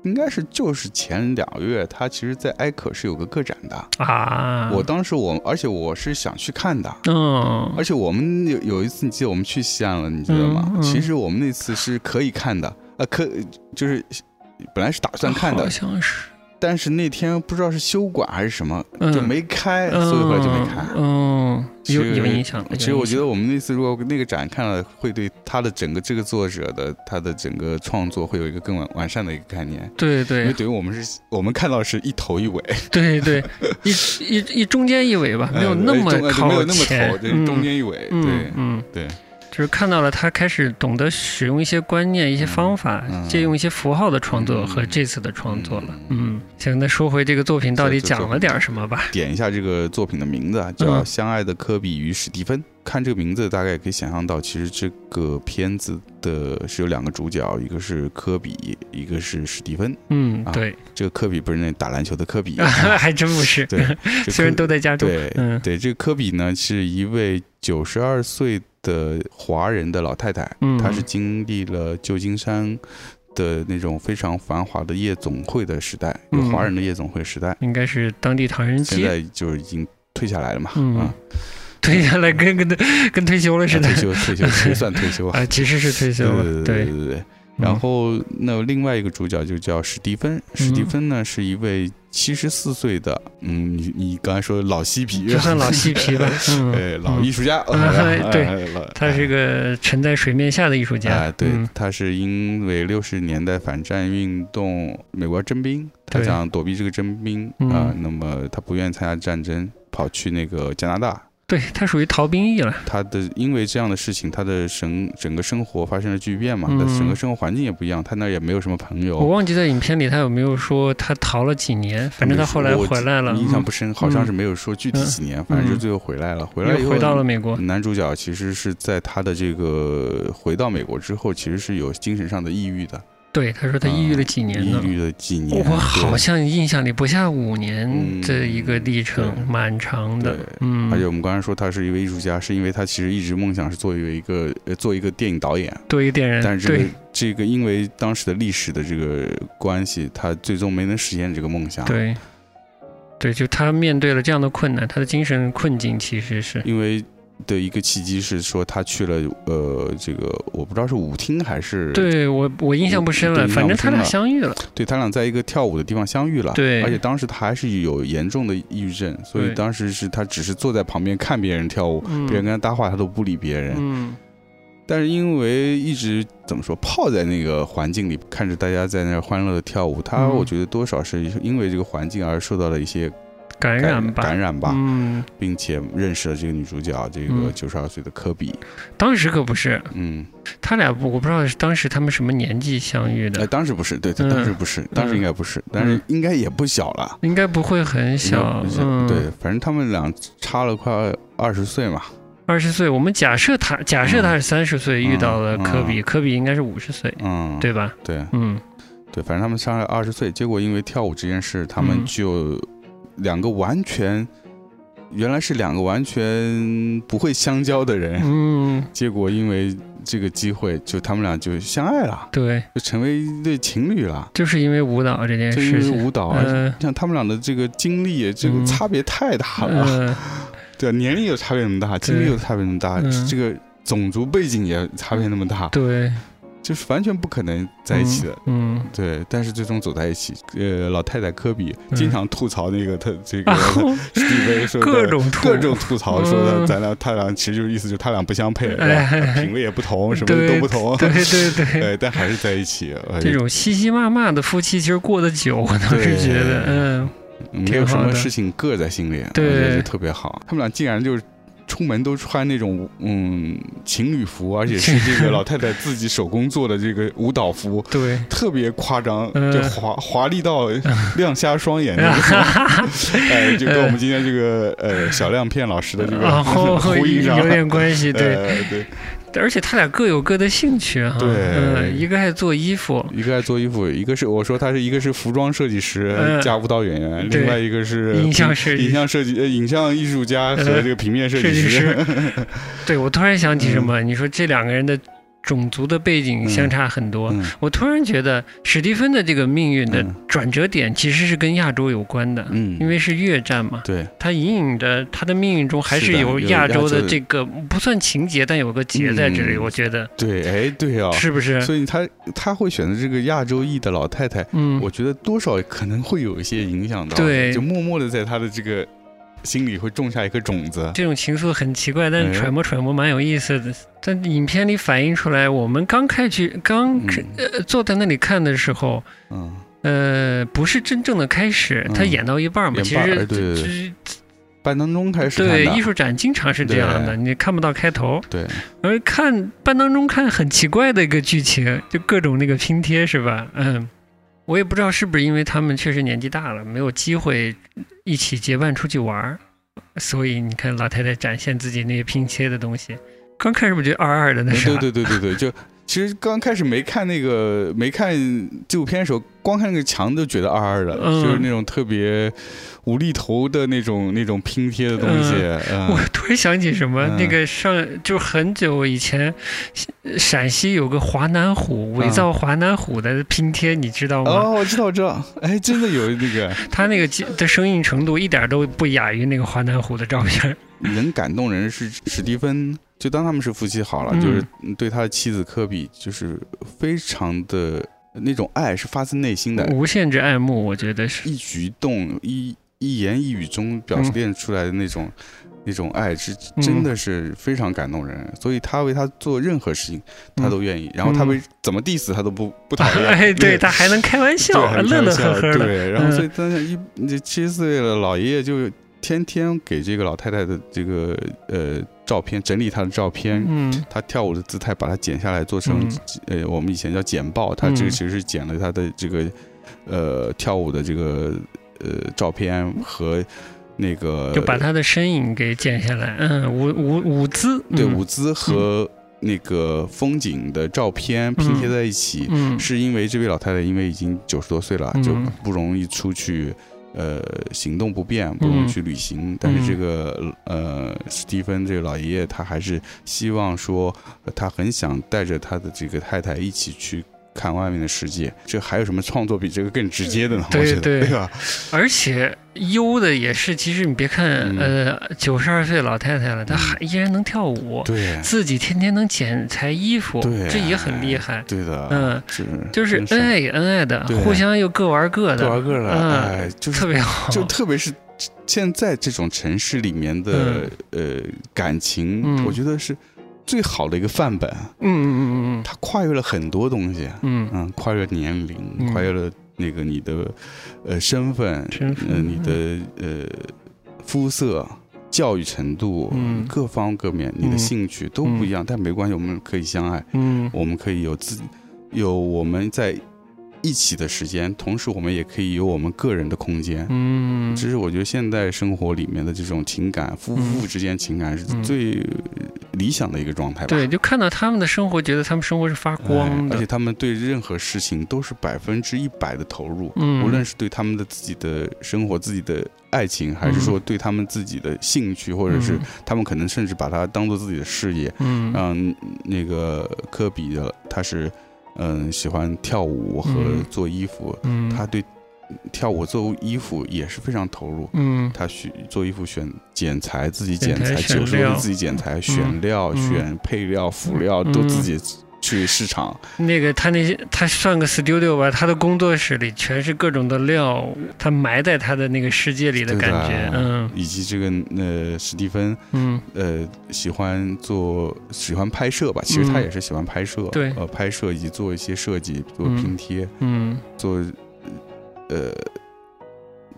应该是就是前两个月，他其实在埃可是有个个展的。啊，我当时我，而且我是想去看的，嗯而且我们有有一次，你记得我们去西安了，你记得吗？嗯嗯其实我们那次是可以看的，呃，可就是本来是打算看的好，像是。但是那天不知道是休馆还是什么，嗯就没开，所以后来就没开。嗯，有有影响。其实我觉得，我们那次如果那个展看了，会对他的整个这个作者的他的整个创作会有一个更完完善的一个概念。对对因为对对等于我们是我们看到是一头一尾，对对，一一一中间一尾吧，没有那么靠没有那么前头，就是中间一尾。嗯对嗯，对，就是看到了他开始懂得使用一些观念、一些方法，嗯借用一些符号的创作嗯和这次的创作了。嗯嗯，行，那说回这个作品到底讲了点什么吧？点一下这个作品的名字啊，叫嗯《相爱的科比与史蒂芬》。看这个名字，大概也可以想象到，其实这个片子的是有两个主角，一个是科比，一个是史蒂芬。啊，嗯对，这个科比不是那打篮球的科比，还真不是。对，虽然都在家中。对嗯对，这个科比呢是一位九十二岁的华人的老太太，嗯她是经历了旧金山的那种非常繁华的夜总会的时代，有嗯华人的夜总会时代，应该是当地唐人街，现在就已经退下来了嘛，嗯啊，退下来跟跟跟退休了似的退。休退休算退休啊，啊，其实是退休了。对对对对对。然后那另外一个主角就叫史蒂芬，史蒂芬呢是一位七十四岁的，嗯，你你刚才说老嬉皮，就算老嬉皮吧，嗯，呃，老艺术家，对他是个沉在水面下的艺术家，哎，对嗯，他是因为六十年代反战运动，美国征兵，他想躲避这个征兵嗯。啊、那么他不愿意参加战争，跑去那个加拿大。对他属于逃兵役了，他的因为这样的事情，他的生整个生活发生了巨变嘛，嗯。他整个生活环境也不一样，他那也没有什么朋友。我忘记在影片里他有没有说他逃了几年，反正他后来回来了，印象嗯不深，好像是没有说具体几年，反正就最后回来了。回来以后又回到了美国，男主角其实是在他的这个回到美国之后，其实是有精神上的抑郁的，对，他说他抑郁了几年呢抑。郁了几年。我好像印象里不下五年嗯这一个历程，对蛮长的对。嗯，而且我们刚才说他是一位艺术家，是因为他其实一直梦想是作为一个呃做一个电影导演，做一点人，但是这个对这个因为当时的历史的这个关系，他最终没能实现这个梦想。，对对，就他面对了这样的困难，他的精神困境其实是因为的一个契机是说他去了呃这个我不知道是舞厅还是对我我印象不深了，反正他俩相遇了，对他俩在一个跳舞的地方相遇了，对。而且当时他还是有严重的抑郁症，所以当时是他只是坐在旁边看别人跳舞，嗯。别人跟他搭话他都不理别人，嗯。但是因为一直怎么说泡在那个环境里，看着大家在那欢乐的跳舞，他嗯。我觉得多少是因为这个环境而受到了一些感染吧，感染吧，嗯，并且认识了这个女主角，这个嗯。九十二岁的科比，当时可不是，嗯，他俩不我不知道是当时他们什么年纪相遇的。哎，的，当时不是，对，当时不是，当时应该不是，但是应该也不小了。应该不会很小嗯，对，，反正他们俩差了快二十岁嘛，二十岁，我们假设他假设他是三十岁遇到了科比，嗯科比应该是五十岁，嗯，对吧？对。嗯。对，反正他们差了二十岁，结果因为跳舞这件事，他们嗯。就两个完全，原来是两个完全不会相交的人，嗯，结果因为这个机会，就他们俩就相爱了，对，就成为一对情侣了。就是因为舞蹈这件就因为舞蹈，像他们俩的这个经历，这个嗯。差别太大了。嗯，对，年龄有差别那么大，经历有差别那么大，嗯。这个种族背景也差别那么大，对，就是完全不可能在一起的。嗯，对，但是最终走在一起。呃，老太太科比嗯经常吐槽那个他这个史蒂芬说各种吐各种吐槽，说的嗯咱俩他俩其实就是意思就是他俩不相配，品味也不同，什么都不同。对对对。对，但还是在一起。呃这种嘻嘻骂骂的夫妻，其实过得久，我倒是觉得，嗯，没有什么事情搁在心里，对我觉得就特别好。他们俩竟然就是。出门都穿那种嗯情侣服，而且是这个老太太自己手工做的这个舞蹈服，对，特别夸张，嗯。就华华丽到亮瞎双眼那种。哎，就跟我们今天这个呃小亮片老师的这个 呼应上，有点关系，对，呃对，而且他俩各有各的兴趣哈，对嗯，一个爱做衣服，一个爱做衣服，一个是我说他是一个是服装设计师嗯加舞蹈演员，对另外一个是影像设计影像设计呃影像艺术家和呃这个平面设设计计师。师。对我突然想起什么，你说这两个人的种族的背景相差很多，嗯。我突然觉得史蒂芬的这个命运的嗯。转折点其实是跟亚洲有关的。嗯，因为是越战嘛，对。他隐隐的他的命运中还是有有亚洲的的这个不算情节，但有个结在这里，嗯我觉得。对，哎对哦，是不是？所以他他会选择这个亚洲裔的老太太，嗯，我觉得多少可能会有一些影响到，对。就默默的在他的这个心里会种下一颗种子。这种情愫很奇怪，但揣摩揣摩蛮有意思的。但影片里反映出来，我们刚开去刚、嗯。呃坐在那里看的时候，嗯，呃，不是真正的开始，嗯。他演到一半嘛，其实哎对对对。就是半当中开始对艺术展经常是这样的，你看不到开头，对，而看半当中看很奇怪的一个剧情，就各种那个拼贴是吧？嗯，我也不知道是不是因为他们确实年纪大了，没有机会一起结伴出去玩儿，所以你看老太太展现自己那些拼切的东西，刚开始不觉得二二的那啥，对对对对对，就其实刚开始没看那个没看纪录片的时候，光看那个墙都觉得二二的，嗯就是那种特别无厘头的那种那种拼贴的东西。嗯，我突然想起什么，嗯那个上就很久以前，陕西有个华南虎，伪造华南虎的拼贴，你知道吗？哦，我知道我知道，哎，真的有那个 他那个的生硬程度一点都不亚于那个华南虎的照片。能感动人是史蒂芬就当他们是夫妻好了，嗯就是对他的妻子科比，就是非常的那种爱是发自内心的，无限制爱慕，我觉得是。一举一动、一一言一语中表嗯现出来的那种、那种爱，是真的是非常感动人。所以他为他做任何事情，他都愿意。然后他为怎么 diss 他都不不讨厌。哎，对他还能开玩笑，乐乐呵呵的。对，然后嗯所以但是一这七十岁了，老爷爷就天天给这个老太太的这个呃照片整理她的照片。嗯她跳舞的姿态，把它剪下来做成、呃，我们以前叫剪报。她这个嗯其实是剪了她的这个呃跳舞的这个呃照片和那个就把他的身影给剪下来，嗯，舞舞舞姿，嗯对舞姿和那个风景的照片拼贴在一起。嗯是因为这位老太太因为已经九十多岁了，嗯就不容易出去，呃，行动不便，不能去旅行。但是这个呃，史蒂芬这个老爷爷，他还是希望说，呃他很想带着他的这个太太一起去。看外面的世界，这还有什么创作比这个更直接的呢？对对。对吧？而且优的也是，其实你别看，嗯。呃，九十二岁老太太了，她还依然能跳舞，对，自己天天能剪裁衣服，对。这也很厉害。对的，嗯，是就是恩爱也恩爱的，互相又各玩各的，各玩各的，嗯哎，就是特别好。就特别是现在这种城市里面的、呃感情，嗯。我觉得是最好的一个范本。嗯嗯嗯嗯。它跨越了很多东西，嗯。嗯，跨越年龄，嗯。跨越了那个你的呃身份，身份呃你的呃肤色。教育程度，嗯。各方各面，你的嗯。兴趣都不一样，但没关系，我们可以相爱，嗯。我们可以有自有我们在一起的时间，同时我们也可以有我们个人的空间。嗯，这是我觉得现代生活里面的这种情感，夫妇之间情感是嗯最理想的一个状态吧。对，就看到他们的生活，觉得他们生活是发光的。哎而且，他们对任何事情都是百分之一百的投入，嗯。无论是对他们的自己的生活、自己的爱情，还是说对他们自己的兴趣，或者是嗯。他们可能甚至把它当做自己的事业。嗯。嗯，那个科比的他是嗯喜欢跳舞和嗯。做衣服，嗯，他对跳舞做衣服也是非常投入。嗯。他选做衣服选剪裁，自己剪裁，九十度自己剪裁，选料、嗯。选配料、辅料嗯。都自己去市场。那个他那些他算个 studio 吧，他的工作室里全是各种的料，他埋在他的那个世界里的感觉，嗯。以及这个呃史蒂芬嗯。呃喜欢做喜欢拍摄吧，其实他嗯也是喜欢拍摄，对。呃拍摄以及做一些设计，做嗯。拼贴，嗯。做呃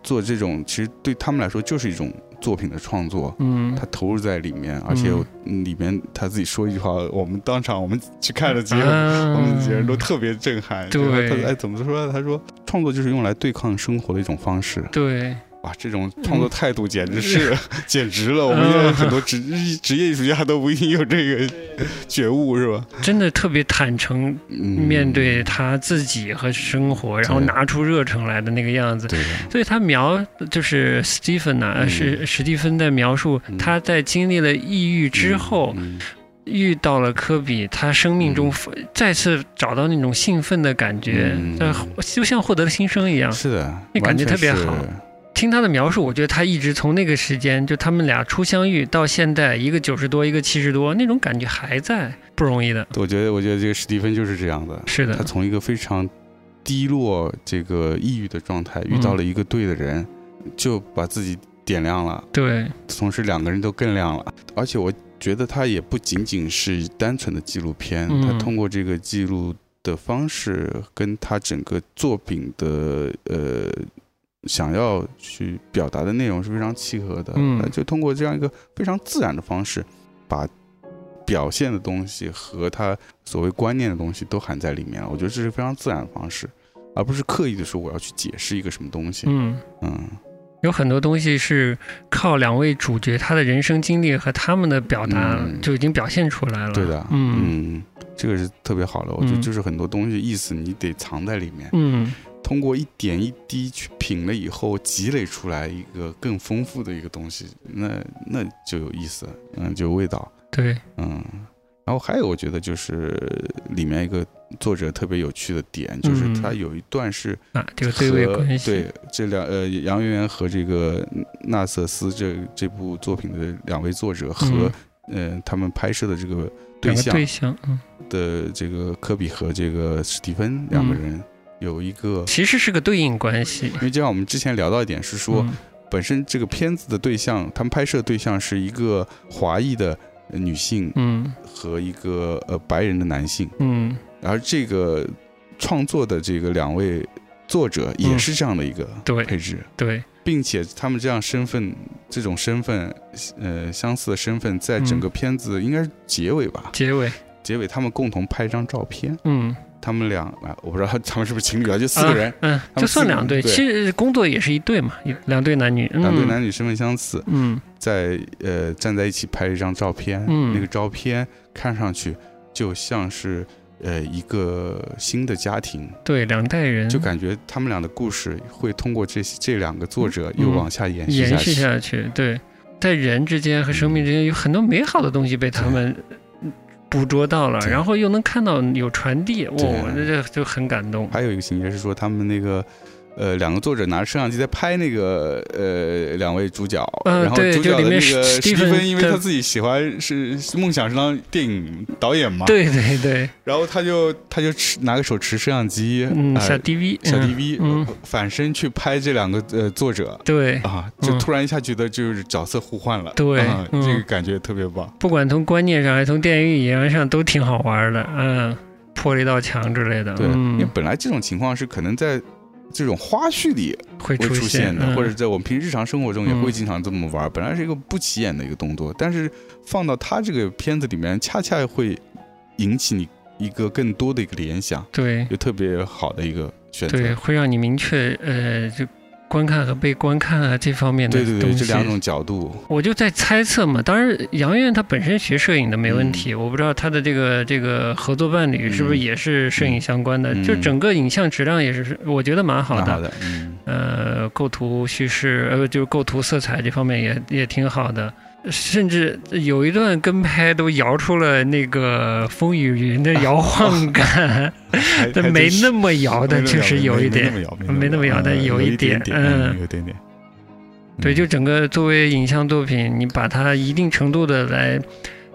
做这种其实对他们来说就是一种作品的创作。嗯他投入在里面，而且嗯里面他自己说一句话，我们当场我们去看了几个，啊我们几个人都特别震撼。对哎怎么说呢？他说创作就是用来对抗生活的一种方式。对，哇，这种创作态度简直是、简直了！我们现在很多职 职业艺术家都不一定有这个觉悟，是吧？真的特别坦诚嗯，面对他自己和生活，然后拿出热诚来的那个样子。对，所以他描就是 Stephen 呐、嗯是史蒂芬在描述嗯。他在经历了抑郁之后，嗯。遇到了科比，他生命中再次找到那种兴奋的感觉，就像获得了新生一样。是的，那感觉完全特别好。是听他的描述，我觉得他一直从那个时间，就他们俩初相遇到现在，一个九十多，一个七十多，那种感觉还在，不容易的。我觉得，我觉得这个史蒂芬就是这样的。是的他，从一个非常低落、这个抑郁的状态，遇到了一个对的人，就把自己点亮了，对，同时两个人都更亮了。而且我觉得他也不仅仅是单纯的纪录片，嗯他通过这个记录的方式，跟他整个作品的呃。想要去表达的内容是非常契合的，嗯呃就通过这样一个非常自然的方式，把表现的东西和他所谓观念的东西都含在里面了。我觉得这是非常自然的方式，而不是刻意的说我要去解释一个什么东西。嗯。嗯，有很多东西是靠两位主角他的人生经历和他们的表达嗯就已经表现出来了。对的，嗯嗯，这个是特别好的。我觉得嗯就是很多东西意思你得藏在里面，嗯通过一点一滴去品了以后，积累出来一个更丰富的一个东西，那那就有意思，嗯，就有味道，对，嗯。然后还有，我觉得就是里面一个作者特别有趣的点，就是嗯。他有一段是啊，这个对位和关系，对这两呃杨圆圆和这个纳瑟斯这这部作品的两位作者和嗯。呃，他们拍摄的这个对象对象，嗯，的这个科比和这个史蒂芬两个嗯。人有一个，其实是个对应关系。因为就像我们之前聊到一点是说，嗯。本身这个片子的对象，他们拍摄对象是一个华裔的呃女性嗯。和一个呃白人的男性，嗯。而这个创作的这个两位作者也嗯是这样的一个对配置，对，并且他们这样身份，这种身份，呃，相似的身份，在整嗯个片子应该是结尾吧？结尾，结尾他们共同拍一张照片，嗯，他们俩啊，我不知道 他们是不是情侣啊，就四个人，啊嗯，就算两对，对。其实工作也是一对嘛，两对男女，两对嗯男女身份相似，嗯。在呃站在一起拍一张照片，嗯。那个照片看上去就像是呃一个新的家庭，对，两代人。就感觉他们俩的故事会通过这这两个作者又嗯。往下延续延续。下去，对，在人之间和生命之间有很多美好的东西被他们捕捉到了，然后又能看到有传递，哇，对那这就很感动。还有一个情节是说，他们那个呃两个作者拿着摄像机在拍那个呃两位主角，嗯然后主角的那个史蒂芬芬，因为他自己喜欢是是梦想是当电影导演嘛，，对对对，然后他就他就持拿个手持摄像机，嗯，呃小 DV，小嗯 DV，、嗯。反身去拍这两个呃作者。对，啊，就嗯突然一下觉得就是角色互换了，对这个感觉特别棒。不管从观念上还是从电影语言上都挺好玩的，嗯，破了一道墙之类的，对，因为嗯，本来这种情况是可能在这种花絮里会会出现现的，嗯或者在我们平时日常生活中也嗯会经常这么玩。本来是一个不起眼的一个动作，但是放到他这个片子里面，恰恰会引起你一个更多的一个联想，对就特别好的一个选择。对，会让你明确呃，就观看和被观看啊这方面的对对对，东西。这两种角度，我就在猜测嘛，当然杨院他本身学摄影的没问嗯。题，我不知道他的这个这个合作伴侣是不是也是摄影相关的，嗯。就整个影像质量也是我觉得蛮好的，好的，嗯，呃，构图叙事呃就是构图色彩这方面也也挺好的。甚至有一段跟拍都摇出了那个风雨云的摇晃感，但没那么摇的，没那么就是有一点。没没那么，摇，没那么摇但嗯有一一点点嗯嗯，有点点。对，嗯。就整个作为影像作品，你把它一定程度的来，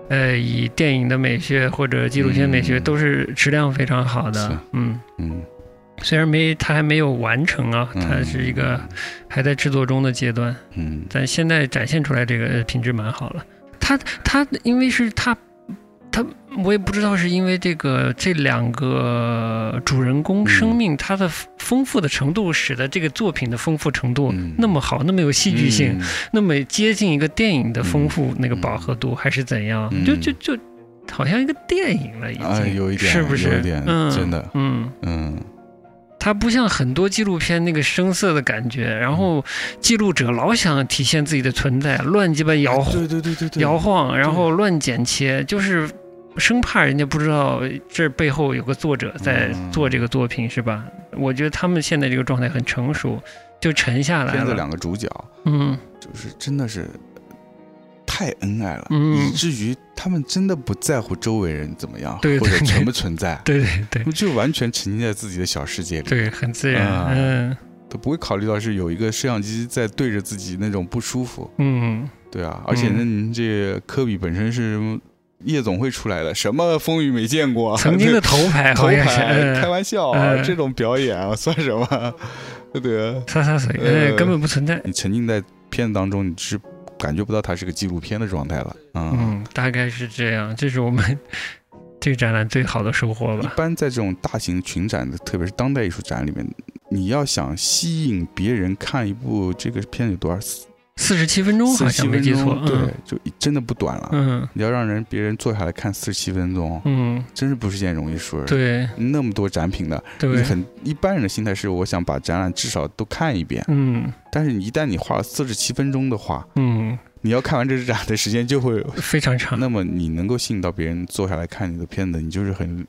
呃，以电影的美学或者纪录片美学嗯。都是质量非常好是。的。嗯，嗯，虽然没它还没有完成啊，嗯。它是一个还在制作中的阶段，嗯。但现在展现出来这个呃品质蛮好了。它它因为是它。它我也不知道是因为这个这两个主人公嗯。生命它的丰富的程度，使得这个作品的丰富程度嗯。那么好，那么有戏剧性，嗯。那么接近一个电影的丰富嗯。那个饱和度，还是怎样？嗯。就就就好像一个电影了，已经、啊，有一点，是不是？有一点，嗯，真的，嗯，嗯它不像很多纪录片那个声色的感觉，然后记录者老想体现自己的存在，乱鸡巴摇晃对对对对对，摇晃，然后乱剪切，就是。生怕人家不知道这背后有个作者在嗯做这个作品，是吧？我觉得他们现在这个状态很成熟，就沉下来片子了。两个主角嗯就是真的是太恩爱了，嗯。以至于他们真的不在乎周围人怎么样，对对对。或者存不存在，对对对。就完全沉浸在自己的小世界里，对，很自然。啊嗯。都不会考虑到是有一个摄像机在对着自己那种不舒服，嗯，对啊，而且那您这科比本身是夜总会出来的，什么风雨没见过，曾经的头牌 头牌，嗯。开玩笑啊，嗯。这种表演啊 算什么？对啊，洒洒水，呃嗯，根本不存在。你沉浸在片子当中，你是感觉不到它是个纪录片的状态了。嗯，嗯，大概是这样，这是我们 这个展览最好的收获一。般在这种大型群展的，特别是当代艺术展里面，你要想吸引别人看一部这个片子有多少？四十七分钟好像没记错钟，，对，就真的不短了。嗯。你要让人别人坐下来看四十七分钟，嗯。真是不是件容易事对。那么多展品的，你对，很一般人的心态是，我想把展览至少都看一遍。嗯。但是你一旦你花了四十七分钟的话，嗯，你要看完这个展的时间就会非常长，那么你能够吸引到别人坐下来看你的片子，你就是很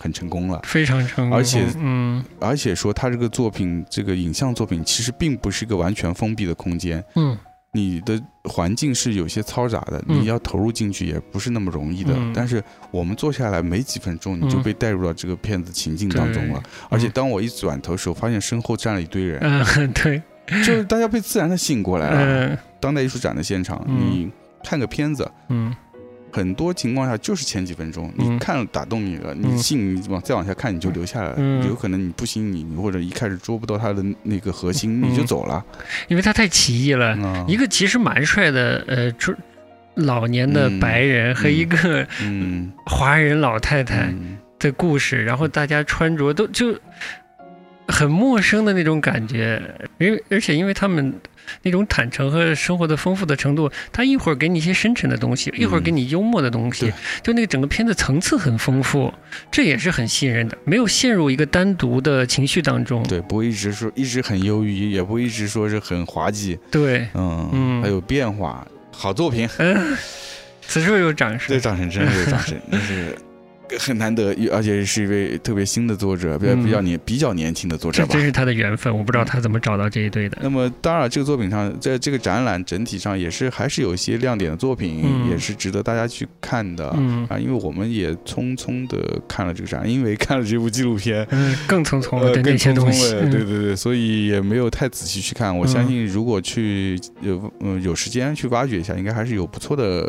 很成功了。非常成功，而且嗯。而且说他这个作品，这个影像作品其实并不是一个完全封闭的空间，嗯。你的环境是有些嘈杂的，嗯。你要投入进去也不是那么容易的。嗯。但是我们坐下来没几分钟，你就嗯。被带入到这个片子情境当中了。对。而且当我一转头的时候，发现身后站了一堆人，嗯，对，就是大家被自然的吸引过来了。嗯。当代艺术展的现场，嗯。你看个片子，嗯很多情况下就是前几分钟，嗯。你看了打动你了，你嗯信你往再往下看你就留下来了，嗯有可能你不信你，你或者一开始捉不到他的那个核心，你就嗯走了。因为他太奇异了。嗯一个其实蛮帅的呃中老年的嗯白人和一个嗯，华人老太太嗯。的故事，然后大家穿着都就很陌生的那种感觉，因为而且因为他们那种坦诚和生活的丰富的程度，他一会儿给你一些深沉的东西，一会儿给你幽默的东西对，就那个整个片子层次很丰富，这也是很吸引人的，没有陷入一个单独的情绪当中。对，不会一直说一直很忧郁，也不会一直说是很滑稽，对，嗯嗯还有变化，好作品，嗯，此处有掌声，对。掌声真是有掌声，真是很难得，而且是一位特别新的作者，比较嗯比较年比较年轻的作者吧这真。是他的缘分，我不知道他怎么找到这一对的。那么，当然，这个作品上，在这个展览整体上也是还是有一些亮点的作品，嗯也是值得大家去看的。嗯啊，因为我们也匆匆的看了这个展，因为看了这部纪录片，嗯，更匆匆了，呃，更匆那些东西匆，了，嗯对对对，所以也没有太仔细去看。我相信，如果去有嗯有时间去挖掘一下，应该还是有不错的，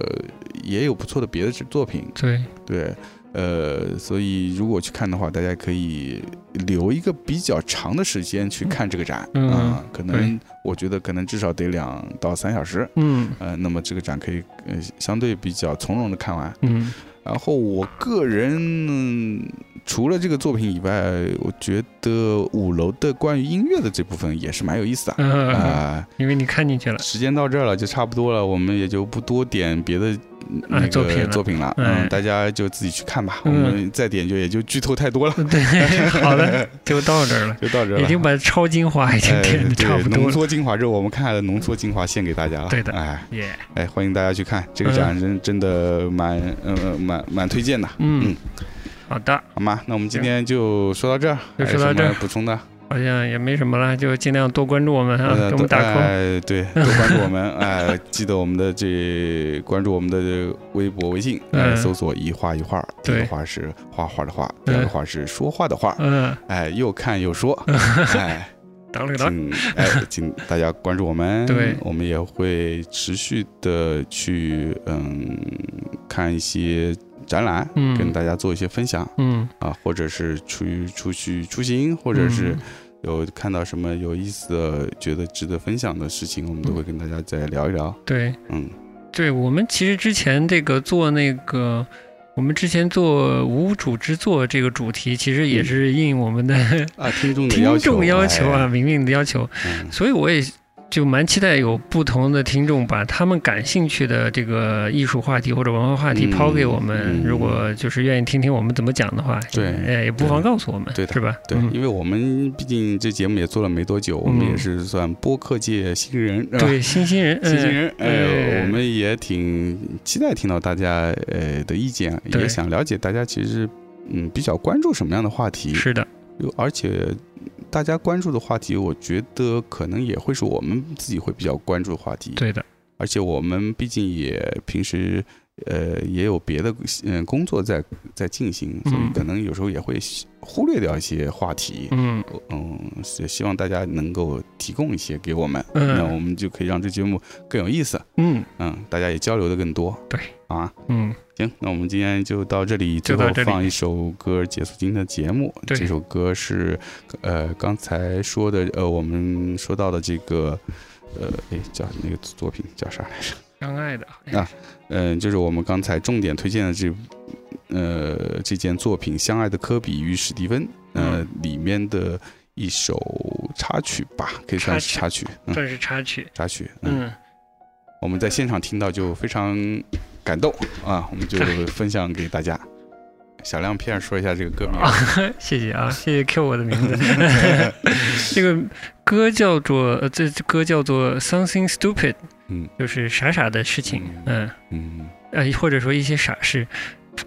也有不错的别的作品。对，对，呃，所以如果去看的话，大家可以留一个比较长的时间去看这个展。嗯啊可能我觉得可能至少得两到三小时。嗯呃，那么这个展可以呃相对比较从容的看完。嗯然后我个人、嗯除了这个作品以外，我觉得五楼的关于音乐的这部分也是蛮有意思的。嗯，啊、因为你看进去了，时间到这儿了，就差不多了，我们也就不多点别的嗯那个作品了作品了。哎嗯，大家就自己去看吧。嗯我们再点就也就剧透太多了，对，好的，就到这儿了，就到这儿了。已经把超精华已经哎点的差不多了。浓缩精华，之后我们看的浓缩精华献给大家了。对的哎耶，哎，欢迎大家去看这个展，真真的蛮呃呃蛮蛮推荐的，嗯。嗯，好的，好吗？那我们今天就说到这儿，就还有什么说到这儿。补充的？好像也没什么了，就尽量多关注我们啊，呃给我们打 call。哎，对，多关注我们，哎，记得我们的这关注我们的微博、微信，哎，嗯。搜索一画一画，第一个画是画画的画，第二个嗯。画是说话的话，嗯，哎，又看又说，哎，当了当，请哎，请大家关注我们，对。我们也会持续的去嗯看一些展览，嗯。跟大家做一些分享嗯，啊，或者是出于出去出行，或者是嗯。有看到什么有意思的、觉得值得分享的事情，我们都会跟大家再聊一聊。对。嗯，对，我们其实之前这个做那个。我们之前做无主之作这个主题，其实也是应我们的啊，听众的 听要求，众要求啊，哎，明明的要求，嗯。所以我也就蛮期待有不同的听众把他们感兴趣的这个艺术话题或者文化话题嗯抛给我们。嗯如果就是愿意听听我们怎么讲的话，对。哎，也不妨告诉我们，对的是吧？对，嗯。因为我们毕竟这节目也做了没多久，我们嗯也是算播客界新人，对，新新人，新兴人，哎哎，我们也挺期待听到大家呃的意见，也想了解大家其实嗯比较关注什么样的话题，是的，有而且大家关注的话题，我觉得可能也会是我们自己会比较关注的话题，对的，而且我们毕竟也平时呃也有别的嗯、工作在在进行，所以嗯可能有时候也会忽略掉一些话题，嗯嗯，也希望大家能够提供一些给我们，嗯那我们就可以让这节目更有意思。嗯嗯，大家也交流的更多。对啊，嗯，行，那我们今天就到这里，最后放一首歌结束今天的节目。对这首歌是呃刚才说的呃我们说到的这个呃哎叫那个作品叫啥来着？相爱的，啊嗯、就是我们刚才重点推荐的这呃这件作品《相爱的科比与史蒂芬》呃、嗯里面的一首插曲吧，可以算是插曲，嗯，算是插曲，插曲，嗯嗯，我们在现场听到就非常感动啊，我们就分享给大家。小亮片说一下这个歌名。啊，谢谢啊，谢谢 Q 我的名字。这个歌叫做这歌叫做 Something Stupid，嗯。就是傻傻的事情，嗯。嗯。呃，或者说一些傻事。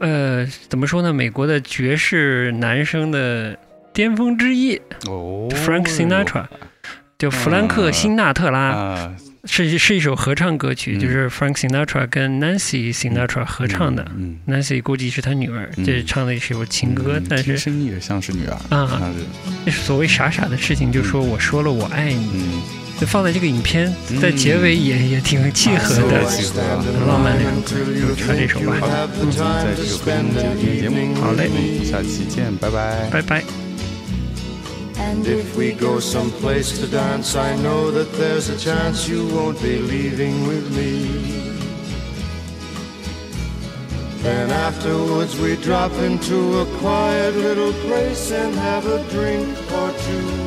呃，怎么说呢？美国的爵士男声的巅峰之一哦。Frank Sinatra，就弗兰克·辛纳特拉，啊，是是一首合唱歌曲，嗯。就是 Frank Sinatra 跟 Nancy Sinatra 合唱的。嗯，Nancy 估计是他女儿，嗯。这唱的是首情歌，嗯但是听声音也像是女儿。啊。所谓傻傻的事情，就说我说了我爱你，嗯就放在这个影片在结尾也、也挺契合 So 的 I。契合啊很浪漫那种，就穿这首吧。在这首歌中结束今天节目，好嘞下期见，拜拜。拜拜。 And if we go someplace to dance, I know that there's a chance you won't be leaving with me. Then afterwards we drop into a quiet little place and have a drink or two.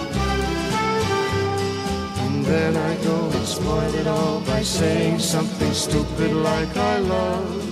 Then I go and spoil it all by saying something stupid like I love